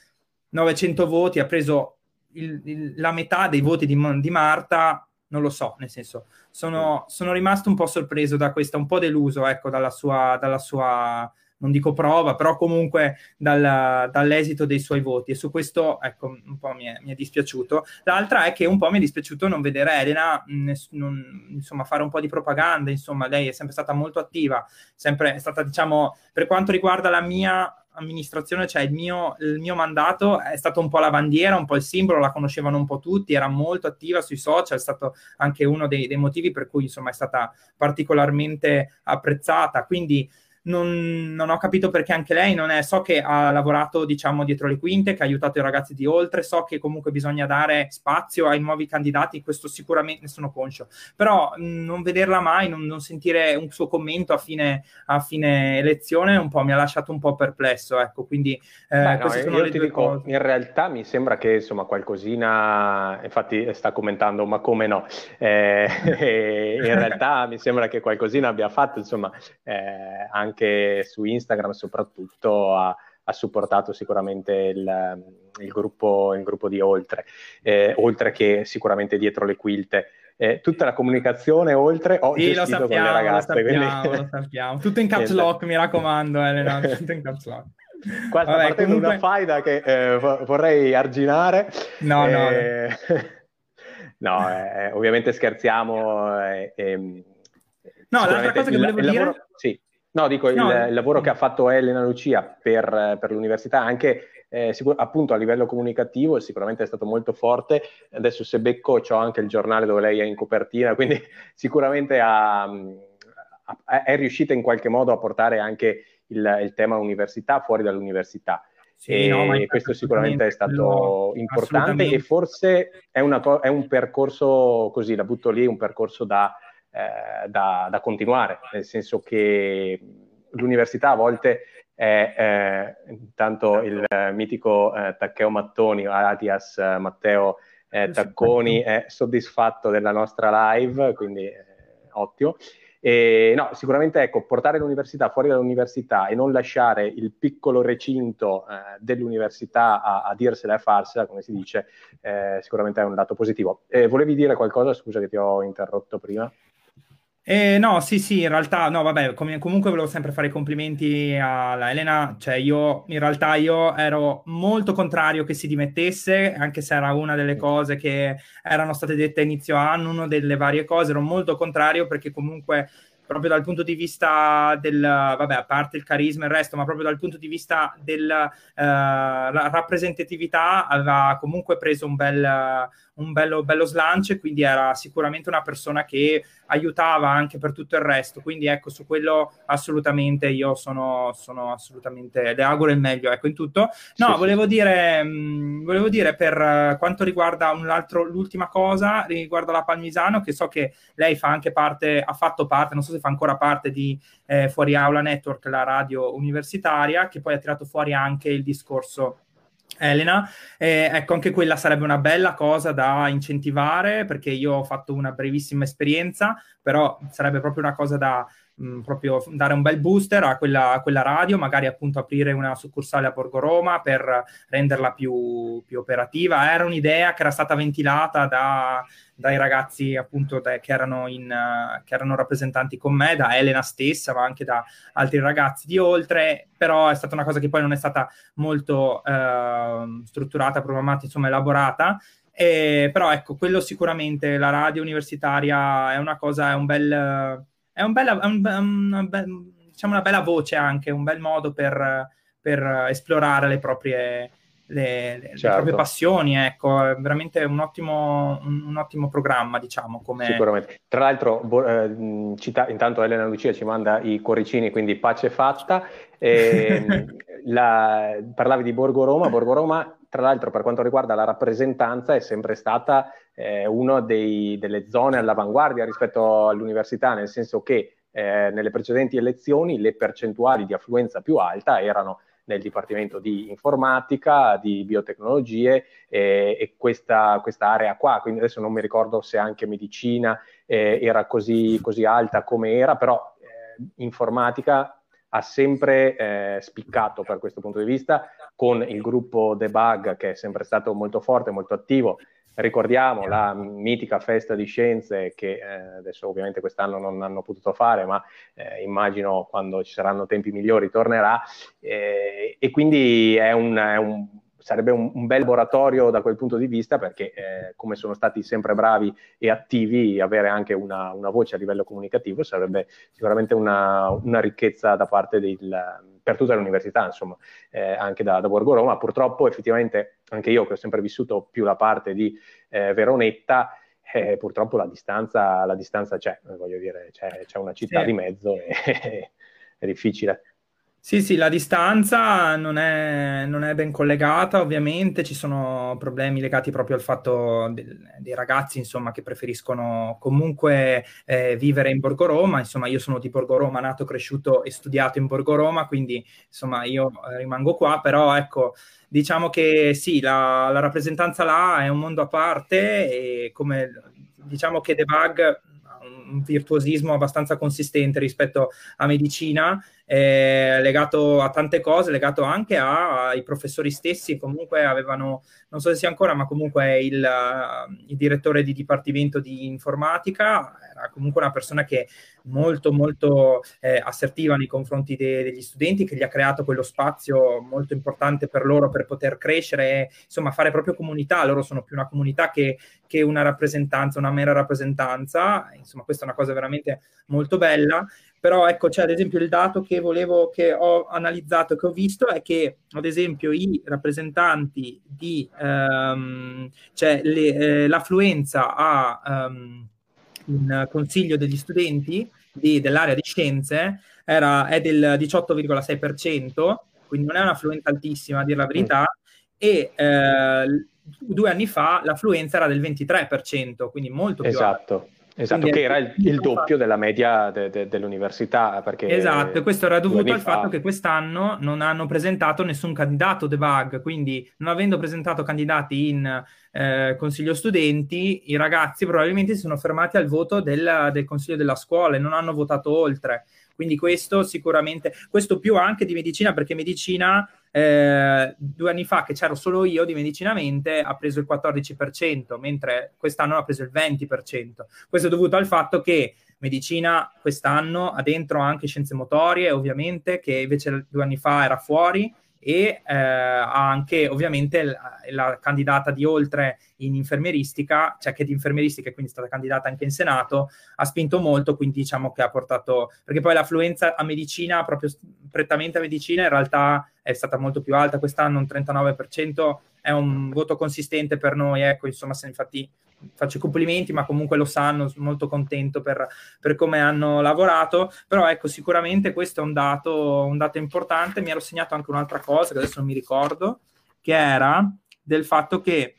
[SPEAKER 2] 900 voti, ha preso il, il, la metà dei voti di, di Marta, non lo so, nel senso, sono, sono, rimasto un po' sorpreso da questa, un po' deluso, ecco, dalla sua, dalla sua non dico prova, però comunque dal, dall'esito dei suoi voti e su questo ecco un po' mi è, mi è, dispiaciuto. L'altra è che un po' mi è dispiaciuto non vedere Elena ness- non, insomma fare un po' di propaganda, insomma lei è sempre stata molto attiva, sempre è stata diciamo per quanto riguarda la mia amministrazione, cioè il mio, il mio, mandato è stato un po' la bandiera, un po' il simbolo, la conoscevano un po' tutti, era molto attiva sui social, è stato anche uno dei, dei motivi per cui insomma è stata particolarmente apprezzata. Quindi non, non, ho capito perché anche lei non è, so che ha lavorato diciamo dietro le quinte, che ha aiutato i ragazzi di oltre, so che comunque bisogna dare spazio ai nuovi candidati, questo sicuramente ne sono conscio, però mh, non vederla mai, non, non, sentire un suo commento a fine, a fine, elezione un po' mi ha lasciato un po' perplesso, ecco, quindi eh, Beh,
[SPEAKER 1] no, sono io ti dico, cose. in realtà mi sembra che insomma qualcosina, infatti sta commentando ma come no, eh, (laughs) in realtà mi sembra che qualcosina abbia fatto, insomma, eh, anche anche su Instagram soprattutto ha, ha supportato sicuramente il, il, gruppo, il, gruppo, di Oltre, eh, oltre che sicuramente dietro le quilte. Eh, tutta la comunicazione oltre ho
[SPEAKER 2] sì, sappiamo, con le ragazze. Lo sappiamo, quindi... lo sappiamo. Tutto in caps lock, mi raccomando, Elena, (laughs) tutto in caps lock.
[SPEAKER 1] Qua sta Vabbè, partendo comunque... una faida che eh, vorrei arginare.
[SPEAKER 2] No, no. Eh, (laughs)
[SPEAKER 1] no, eh, ovviamente scherziamo. Eh, ehm,
[SPEAKER 2] no, l'altra cosa che volevo dire... Lavoro...
[SPEAKER 1] Sì. No, dico no, il, il, lavoro che ha fatto Elena Lucia per, per l'università, anche eh, sicur- appunto a livello comunicativo, sicuramente è stato molto forte. Adesso se becco ho anche il giornale dove lei è in copertina, quindi (laughs) sicuramente ha, ha, è riuscita in qualche modo a portare anche il, il tema università fuori dall'università. Sì, e no, questo sicuramente è stato importante e forse è, una, è un percorso così, la butto lì, un percorso da eh, da, da, continuare, nel senso che l'università a volte è eh, intanto il mitico eh, Taccheo Mattoni, alias eh, Matteo eh, Tacconi, è soddisfatto della nostra live, quindi eh, ottimo. E, no, sicuramente ecco, portare l'università fuori dall'università e non lasciare il piccolo recinto eh, dell'università a, a, dirsela e a farsela, come si dice, eh, sicuramente è un dato positivo. Eh, volevi dire qualcosa? Scusa che ti ho interrotto prima.
[SPEAKER 2] Eh, no, sì, sì, in realtà, no, vabbè, com- comunque volevo sempre fare i complimenti alla Elena, cioè io, in realtà io ero molto contrario che si dimettesse, anche se era una delle cose che erano state dette a inizio anno, una delle varie cose, ero molto contrario perché comunque proprio dal punto di vista del, vabbè, a parte il carisma e il resto, ma proprio dal punto di vista della uh, rappresentatività aveva comunque preso un bel, un bello, bello slancio e quindi era sicuramente una persona che aiutava anche per tutto il resto. Quindi ecco, su quello assolutamente io sono, sono assolutamente, le auguro il meglio ecco, in tutto. No, sì, volevo, sì. Dire, mh, mm, volevo dire per quanto riguarda un altro, l'ultima cosa, riguardo la Palmisano, che so che lei fa anche parte, ha fatto parte, non so se fa ancora parte di eh, Fuori Aula Network, la radio universitaria, che poi ha tirato fuori anche il discorso Elena, eh, ecco anche quella sarebbe una bella cosa da incentivare perché io ho fatto una brevissima esperienza, però sarebbe proprio una cosa da mh, proprio dare un bel booster a quella, a quella, radio, magari appunto aprire una succursale a Borgo Roma per renderla più, più operativa. Era un'idea che era stata ventilata da, dai ragazzi appunto da, che, erano in, uh, che erano rappresentanti con me, da Elena stessa, ma anche da altri ragazzi di oltre, però è stata una cosa che poi non è stata molto uh, strutturata, programmata, insomma elaborata E, però ecco, quello sicuramente, la radio universitaria è una cosa, è un bel... È un bel, è un, una, diciamo una bella voce anche, un bel modo per, per esplorare le proprie, le, le, certo. le, proprie passioni, ecco, è veramente un ottimo, un, un ottimo programma, diciamo. Come...
[SPEAKER 1] Sicuramente. Tra l'altro, bo- eh, cita- intanto Elena Lucia ci manda i cuoricini, quindi pace fatta. E, (laughs) la, parlavi di Borgo Roma, Borgo Roma, tra l'altro, per quanto riguarda la rappresentanza, è sempre stata eh, una delle zone all'avanguardia rispetto all'università, nel senso che eh, nelle precedenti elezioni le percentuali di affluenza più alta erano nel Dipartimento di Informatica, di Biotecnologie eh, e questa, questa, area qua, quindi adesso non mi ricordo se anche medicina eh, era così, così, alta come era, però eh, informatica ha sempre eh, spiccato per questo punto di vista con il gruppo Debug che è sempre stato molto forte, molto attivo Ricordiamo la mitica festa di scienze che eh, adesso ovviamente quest'anno non hanno potuto fare, ma eh, immagino quando ci saranno tempi migliori tornerà. Eh, e quindi è un, è un sarebbe un, un, bel laboratorio da quel punto di vista perché eh, come sono stati sempre bravi e attivi, avere anche una, una voce a livello comunicativo sarebbe sicuramente una, una ricchezza da parte del, per tutta l'università, insomma, eh, anche da, da, Borgo Roma. Purtroppo effettivamente anche io che ho sempre vissuto più la parte di eh, Veronetta, eh, purtroppo la distanza, la distanza c'è, voglio dire, c'è, c'è una città sì. di mezzo e (laughs) è difficile.
[SPEAKER 2] Sì, sì, la distanza non è, non è, ben collegata, ovviamente. Ci sono problemi legati proprio al fatto de, dei ragazzi, insomma, che preferiscono comunque eh, vivere in Borgo Roma, insomma, io sono di Borgo Roma, nato, cresciuto e studiato in Borgo Roma, quindi, insomma, io eh, rimango qua, però, ecco, diciamo che sì, la, la rappresentanza là è un mondo a parte e come, diciamo che Debug un virtuosismo abbastanza consistente rispetto a medicina, eh, legato a tante cose, legato anche ai professori stessi, comunque avevano, non so se sia ancora, ma comunque il, il direttore di dipartimento di informatica era comunque una persona che molto molto eh, assertiva nei confronti de- degli studenti, che gli ha creato quello spazio molto importante per loro per poter crescere e insomma fare proprio comunità. Loro sono più una comunità che, che una rappresentanza, una mera rappresentanza. Insomma, questa è una cosa veramente molto bella. Però ecco, c'è ad esempio il dato che volevo, che ho analizzato, che ho visto, è che ad esempio i rappresentanti di, um, cioè le, eh, l'affluenza a um, un consiglio degli studenti di, dell'area di scienze era, è del 18,6%, quindi non è un'affluenza altissima a dire la verità, mm. e eh, due anni fa l'affluenza era del 23%, quindi molto più
[SPEAKER 1] esatto.
[SPEAKER 2] alta.
[SPEAKER 1] Esatto, Quindi che era il, il doppio della media de, de, dell'università.
[SPEAKER 2] esatto, e questo era dovuto al fa... fatto che quest'anno non hanno presentato nessun candidato debug, quindi non avendo presentato candidati in eh, consiglio studenti, i ragazzi probabilmente si sono fermati al voto del, del consiglio della scuola e non hanno votato oltre. Quindi questo sicuramente, questo più anche di medicina, perché medicina eh, due anni fa che c'ero solo io di medicinamente ha preso il 14%, mentre quest'anno ha preso il 20%. Questo è dovuto al fatto che medicina quest'anno ha dentro anche scienze motorie, ovviamente, che invece due anni fa era fuori e eh, ha anche ovviamente la, la, candidata di oltre in infermieristica, cioè che di infermieristica e quindi è stata candidata anche in Senato, ha spinto molto, quindi diciamo che ha portato, perché poi l'affluenza a medicina, proprio prettamente a medicina, in realtà è stata molto più alta quest'anno, un 39%, è un voto consistente per noi, ecco, insomma, se infatti faccio i complimenti, ma comunque lo sanno, sono molto contento per, per, come hanno lavorato, però ecco, sicuramente questo è un dato, un dato importante, mi ero segnato anche un'altra cosa che adesso non mi ricordo, che era del fatto che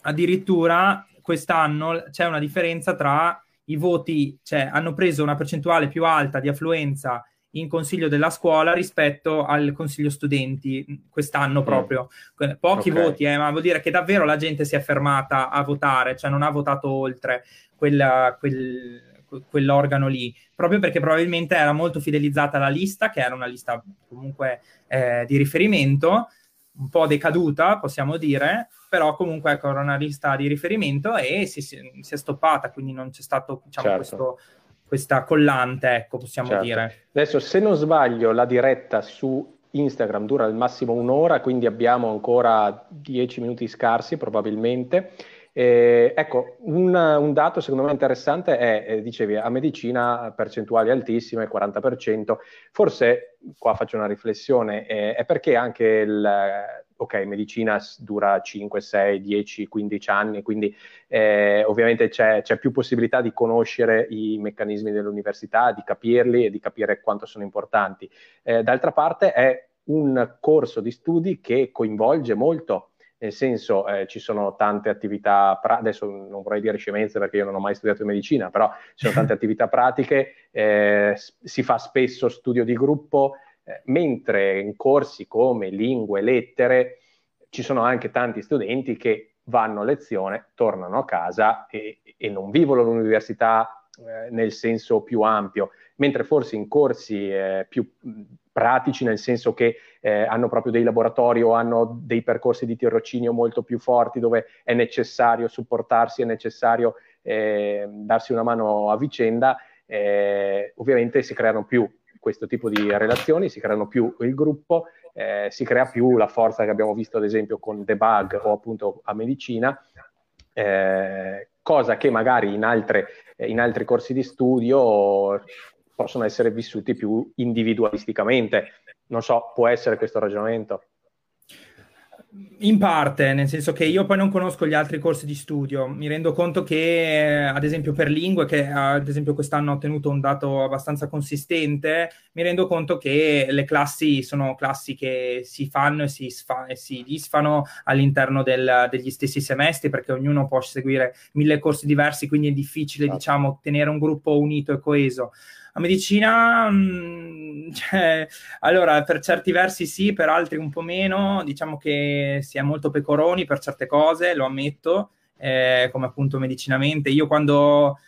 [SPEAKER 2] addirittura quest'anno c'è una differenza tra i voti, cioè hanno preso una percentuale più alta di affluenza in consiglio della scuola rispetto al consiglio studenti quest'anno mm. proprio. Mm. Pochi okay. voti, eh, ma vuol dire che davvero la gente si è fermata a votare, cioè non ha votato oltre quella, quel, quell'organo lì, proprio perché probabilmente era molto fidelizzata la lista, che era una lista comunque eh, di riferimento, un po' decaduta, possiamo dire, però comunque ecco, era una lista di riferimento e si, si, si è stoppata, quindi non c'è stato diciamo, certo. questo questa collante, ecco, possiamo certo. dire.
[SPEAKER 1] Adesso, se non sbaglio, la diretta su Instagram dura al massimo un'ora, quindi abbiamo ancora dieci minuti scarsi probabilmente. Eh, ecco, un, un, dato secondo me interessante è, eh, dicevi, a medicina percentuali altissime, 40%, forse qua faccio una riflessione, eh, è perché anche il, ok, medicina dura 5, 6, 10, 15 anni, quindi eh, ovviamente c'è, c'è, più possibilità di conoscere i meccanismi dell'università, di capirli e di capire quanto sono importanti. Eh, d'altra parte è un corso di studi che coinvolge molto nel senso eh, ci sono tante attività, pra- adesso non vorrei dire scienze perché io non ho mai studiato medicina, però ci sono tante (laughs) attività pratiche, eh, si fa spesso studio di gruppo, eh, mentre in corsi come lingue, lettere, ci sono anche tanti studenti che vanno a lezione, tornano a casa e, e non vivono l'università eh, nel senso più ampio, mentre forse in corsi eh, più pratici, nel senso che eh, hanno proprio dei laboratori o hanno dei percorsi di tirocinio molto più forti dove è necessario supportarsi, è necessario eh, darsi una mano a vicenda, eh, ovviamente si creano più questo tipo di relazioni, si creano più il gruppo, eh, si crea più la forza che abbiamo visto ad esempio con debug o appunto a medicina, eh, cosa che magari in, altre, in altri corsi di studio possono essere vissuti più individualisticamente. Non so, può essere questo ragionamento?
[SPEAKER 2] In parte, nel senso che io poi non conosco gli altri corsi di studio, mi rendo conto che, ad esempio, per lingue, che ad esempio quest'anno ho ottenuto un dato abbastanza consistente, mi rendo conto che le classi sono classi che si fanno e si, sfa- e si disfano all'interno del, degli stessi semestri, perché ognuno può seguire mille corsi diversi, quindi è difficile, certo. diciamo, tenere un gruppo unito e coeso. A medicina, mh, mm, cioè, allora, per certi versi sì, per altri un po' meno. Diciamo che si è molto pecoroni per certe cose, lo ammetto, eh, come appunto medicinamente. Io quando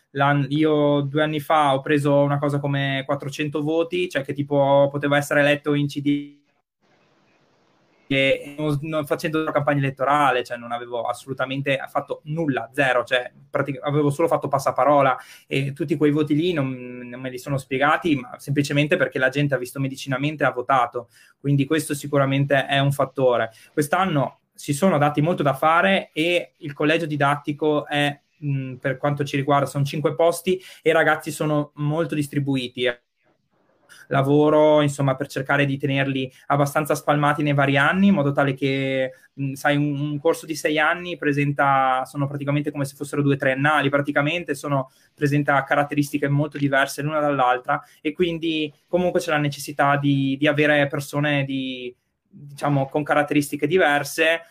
[SPEAKER 2] io due anni fa ho preso una cosa come 400 voti, cioè che tipo poteva essere eletto in CD non, non, facendo campagna elettorale, cioè non avevo assolutamente fatto nulla, zero, cioè pratic- avevo solo fatto passaparola e tutti quei voti lì non, non, me li sono spiegati, ma semplicemente perché la gente ha visto medicinamente e ha votato, quindi questo sicuramente è un fattore. Quest'anno si sono dati molto da fare e il collegio didattico è, per quanto ci riguarda, sono cinque posti e i ragazzi sono molto distribuiti lavoro insomma per cercare di tenerli abbastanza spalmati nei vari anni in modo tale che mh, sai un, un, corso di sei anni presenta sono praticamente come se fossero due triennali praticamente sono, presenta caratteristiche molto diverse l'una dall'altra e quindi comunque c'è la necessità di, di avere persone di diciamo con caratteristiche diverse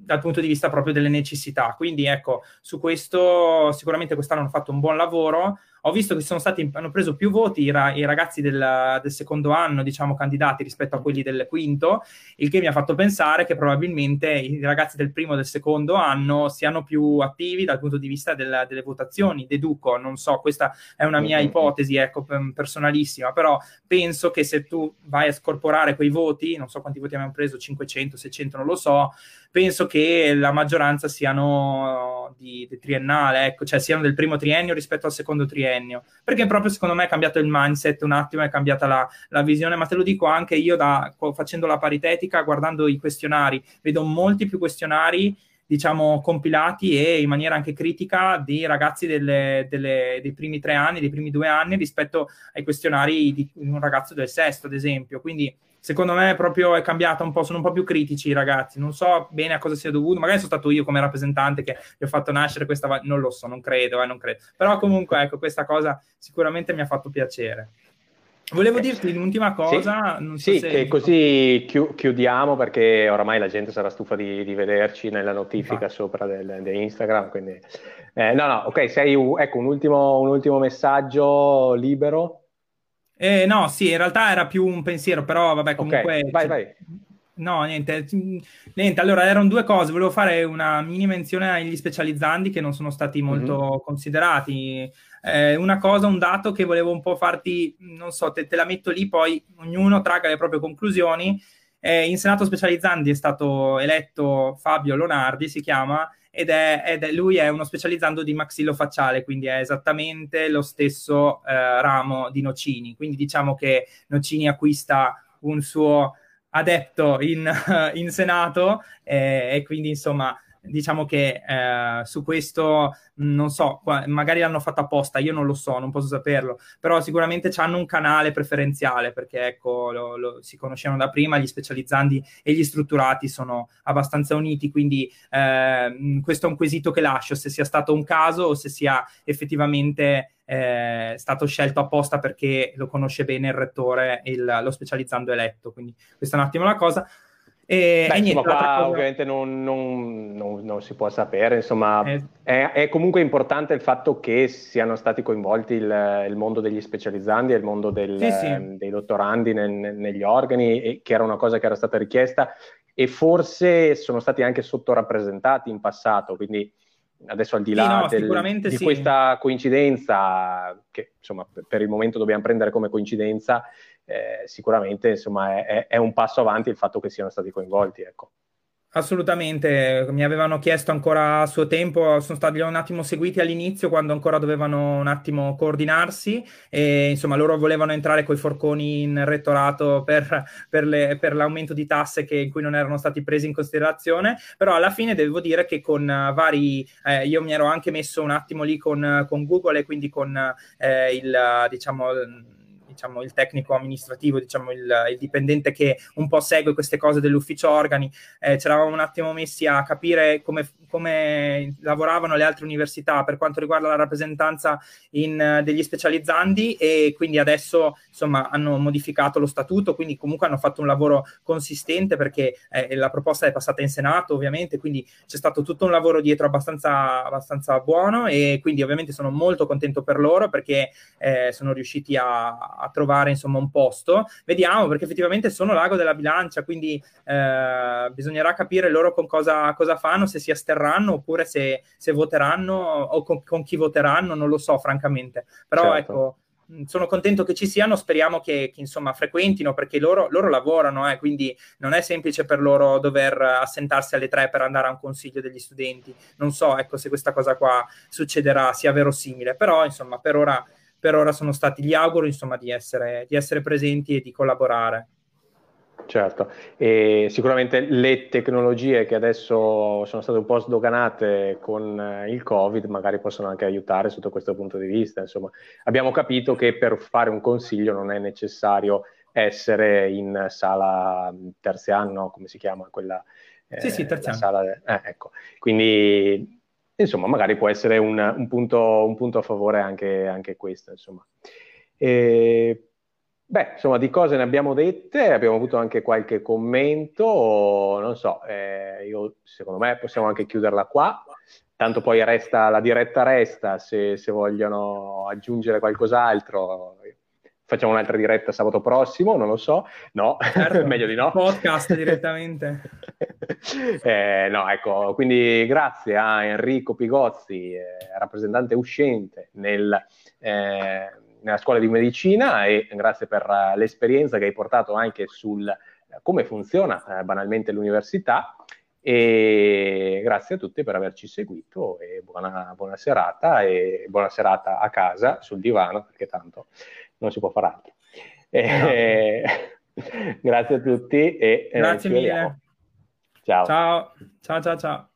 [SPEAKER 2] dal punto di vista proprio delle necessità. Quindi ecco, su questo sicuramente quest'anno hanno fatto un buon lavoro ho visto che sono stati, hanno preso più voti i, ra- i ragazzi del, del, secondo anno, diciamo, candidati rispetto a quelli del quinto, il che mi ha fatto pensare che probabilmente i ragazzi del primo e del secondo anno siano più attivi dal punto di vista del, delle votazioni. Deduco, non so, questa è una mia ipotesi, ecco, personalissima, però penso che se tu vai a scorporare quei voti, non so quanti voti abbiamo preso, 500, 600, non lo so, penso che la maggioranza siano di, di triennale, ecco, cioè siano del primo triennio rispetto al secondo triennio, perché proprio secondo me è cambiato il mindset un attimo, è cambiata la, la visione, ma te lo dico anche io da, facendo la paritetica, guardando i questionari, vedo molti più questionari diciamo, compilati e in maniera anche critica di ragazzi delle, delle, dei primi tre anni, dei primi due anni rispetto ai questionari di un ragazzo del sesto, ad esempio. Quindi secondo me proprio è cambiata un po', sono un po' più critici i ragazzi, non so bene a cosa sia dovuto, magari sono stato io come rappresentante che gli ho fatto nascere questa, non lo so, non credo, eh, non credo, però comunque ecco, questa cosa sicuramente mi ha fatto piacere. Volevo dirti un'ultima cosa.
[SPEAKER 1] Sì, so sì che così chiudiamo perché oramai la gente sarà stufa di, di vederci nella notifica Va. sopra del, del, Instagram. Quindi... Eh, no, no, ok, sei, ecco un ultimo, un ultimo messaggio libero.
[SPEAKER 2] Eh, no, sì, in realtà era più un pensiero, però vabbè, comunque...
[SPEAKER 1] Okay, vai, vai.
[SPEAKER 2] No, niente, niente, allora erano due cose, volevo fare una mini menzione agli specializzandi che non sono stati molto mm-hmm. considerati. Eh, una cosa, un dato che volevo un po' farti, non so, te, te la metto lì, poi ognuno traga le proprie conclusioni. Eh, in Senato Specializzandi è stato eletto Fabio Lonardi, si chiama, ed è, ed è, lui è uno specializzando di maxillofacciale, quindi è esattamente lo stesso eh, ramo di Nocini. Quindi diciamo che Nocini acquista un suo adepto in, (laughs) in Senato eh, e quindi insomma diciamo che eh, su questo non so, magari l'hanno fatto apposta, io non lo so, non posso saperlo, però sicuramente hanno un canale preferenziale perché ecco, lo, lo, si conoscevano da prima, gli specializzandi e gli strutturati sono abbastanza uniti, quindi eh, questo è un quesito che lascio, se sia stato un caso o se sia effettivamente eh, stato scelto apposta perché lo conosce bene il rettore, il, lo specializzando eletto, quindi questa è un attimo la cosa.
[SPEAKER 1] E, Beh, e niente, insomma, qua cosa... ovviamente non, non, non, non, si può sapere, insomma, eh. è, è, comunque importante il fatto che siano stati coinvolti il, il mondo degli specializzandi e il mondo del, sì, sì. dei dottorandi nel, negli organi, che era una cosa che era stata richiesta e forse sono stati anche sottorappresentati in passato, quindi adesso al di là sì, no, del, di questa coincidenza, che insomma per il momento dobbiamo prendere come coincidenza, eh, sicuramente insomma, è, è, un passo avanti il fatto che siano stati coinvolti. Ecco.
[SPEAKER 2] Assolutamente, mi avevano chiesto ancora a suo tempo, sono stati un attimo seguiti all'inizio quando ancora dovevano un attimo coordinarsi e insomma loro volevano entrare coi forconi in rettorato per, per, le, per l'aumento di tasse che, in cui non erano stati presi in considerazione, però alla fine devo dire che con vari, eh, io mi ero anche messo un attimo lì con, con Google e quindi con eh, il, diciamo diciamo, il tecnico amministrativo, diciamo, il, il, dipendente che un po' segue queste cose dell'ufficio organi, eh, ci eravamo un attimo messi a capire come, come, lavoravano le altre università per quanto riguarda la rappresentanza in, degli specializzandi e quindi adesso insomma hanno modificato lo statuto, quindi comunque hanno fatto un lavoro consistente perché eh, la proposta è passata in Senato ovviamente, quindi c'è stato tutto un lavoro dietro abbastanza, abbastanza buono e quindi ovviamente sono molto contento per loro perché eh, sono riusciti a, a trovare insomma un posto. Vediamo perché effettivamente sono l'ago della bilancia, quindi eh, bisognerà capire loro con cosa, cosa, fanno, se si asterranno oppure se, se voteranno o con, con, chi voteranno, non lo so francamente. Però certo. ecco sono contento che ci siano, speriamo che, che insomma frequentino perché loro, loro lavorano, eh, quindi non è semplice per loro dover assentarsi alle tre per andare a un consiglio degli studenti. Non so ecco, se questa cosa qua succederà, sia verosimile, però insomma per ora per ora sono stati, gli auguro insomma di essere, di essere presenti e di collaborare.
[SPEAKER 1] Certo, e sicuramente le tecnologie che adesso sono state un po' sdoganate con eh, il Covid magari possono anche aiutare sotto questo punto di vista. Insomma, abbiamo capito che per fare un consiglio non è necessario essere in sala terziano, come si chiama quella?
[SPEAKER 2] Sì, eh, sì, terziano.
[SPEAKER 1] Sala, eh, ecco. Quindi insomma, magari può essere un, un, punto, un punto, a favore anche, anche questo, insomma. E, beh, insomma, di cose ne abbiamo dette, abbiamo avuto anche qualche commento, non so, eh, io, secondo me possiamo anche chiuderla qua, tanto poi resta, la diretta resta, se, se vogliono aggiungere qualcos'altro, facciamo un'altra diretta sabato prossimo, non lo so, no, certo. (laughs) meglio di no.
[SPEAKER 2] Podcast direttamente. (laughs)
[SPEAKER 1] eh, no, ecco, quindi grazie a Enrico Pigozzi, eh, rappresentante uscente nel, eh, nella scuola di medicina e grazie per uh, l'esperienza che hai portato anche sul uh, come funziona uh, banalmente l'università e grazie a tutti per averci seguito e buona, buona serata e buona serata a casa sul divano perché tanto non si può fare altro. Eh, (laughs) grazie a tutti e
[SPEAKER 2] eh, grazie mille. Ciao, ciao, ciao, ciao.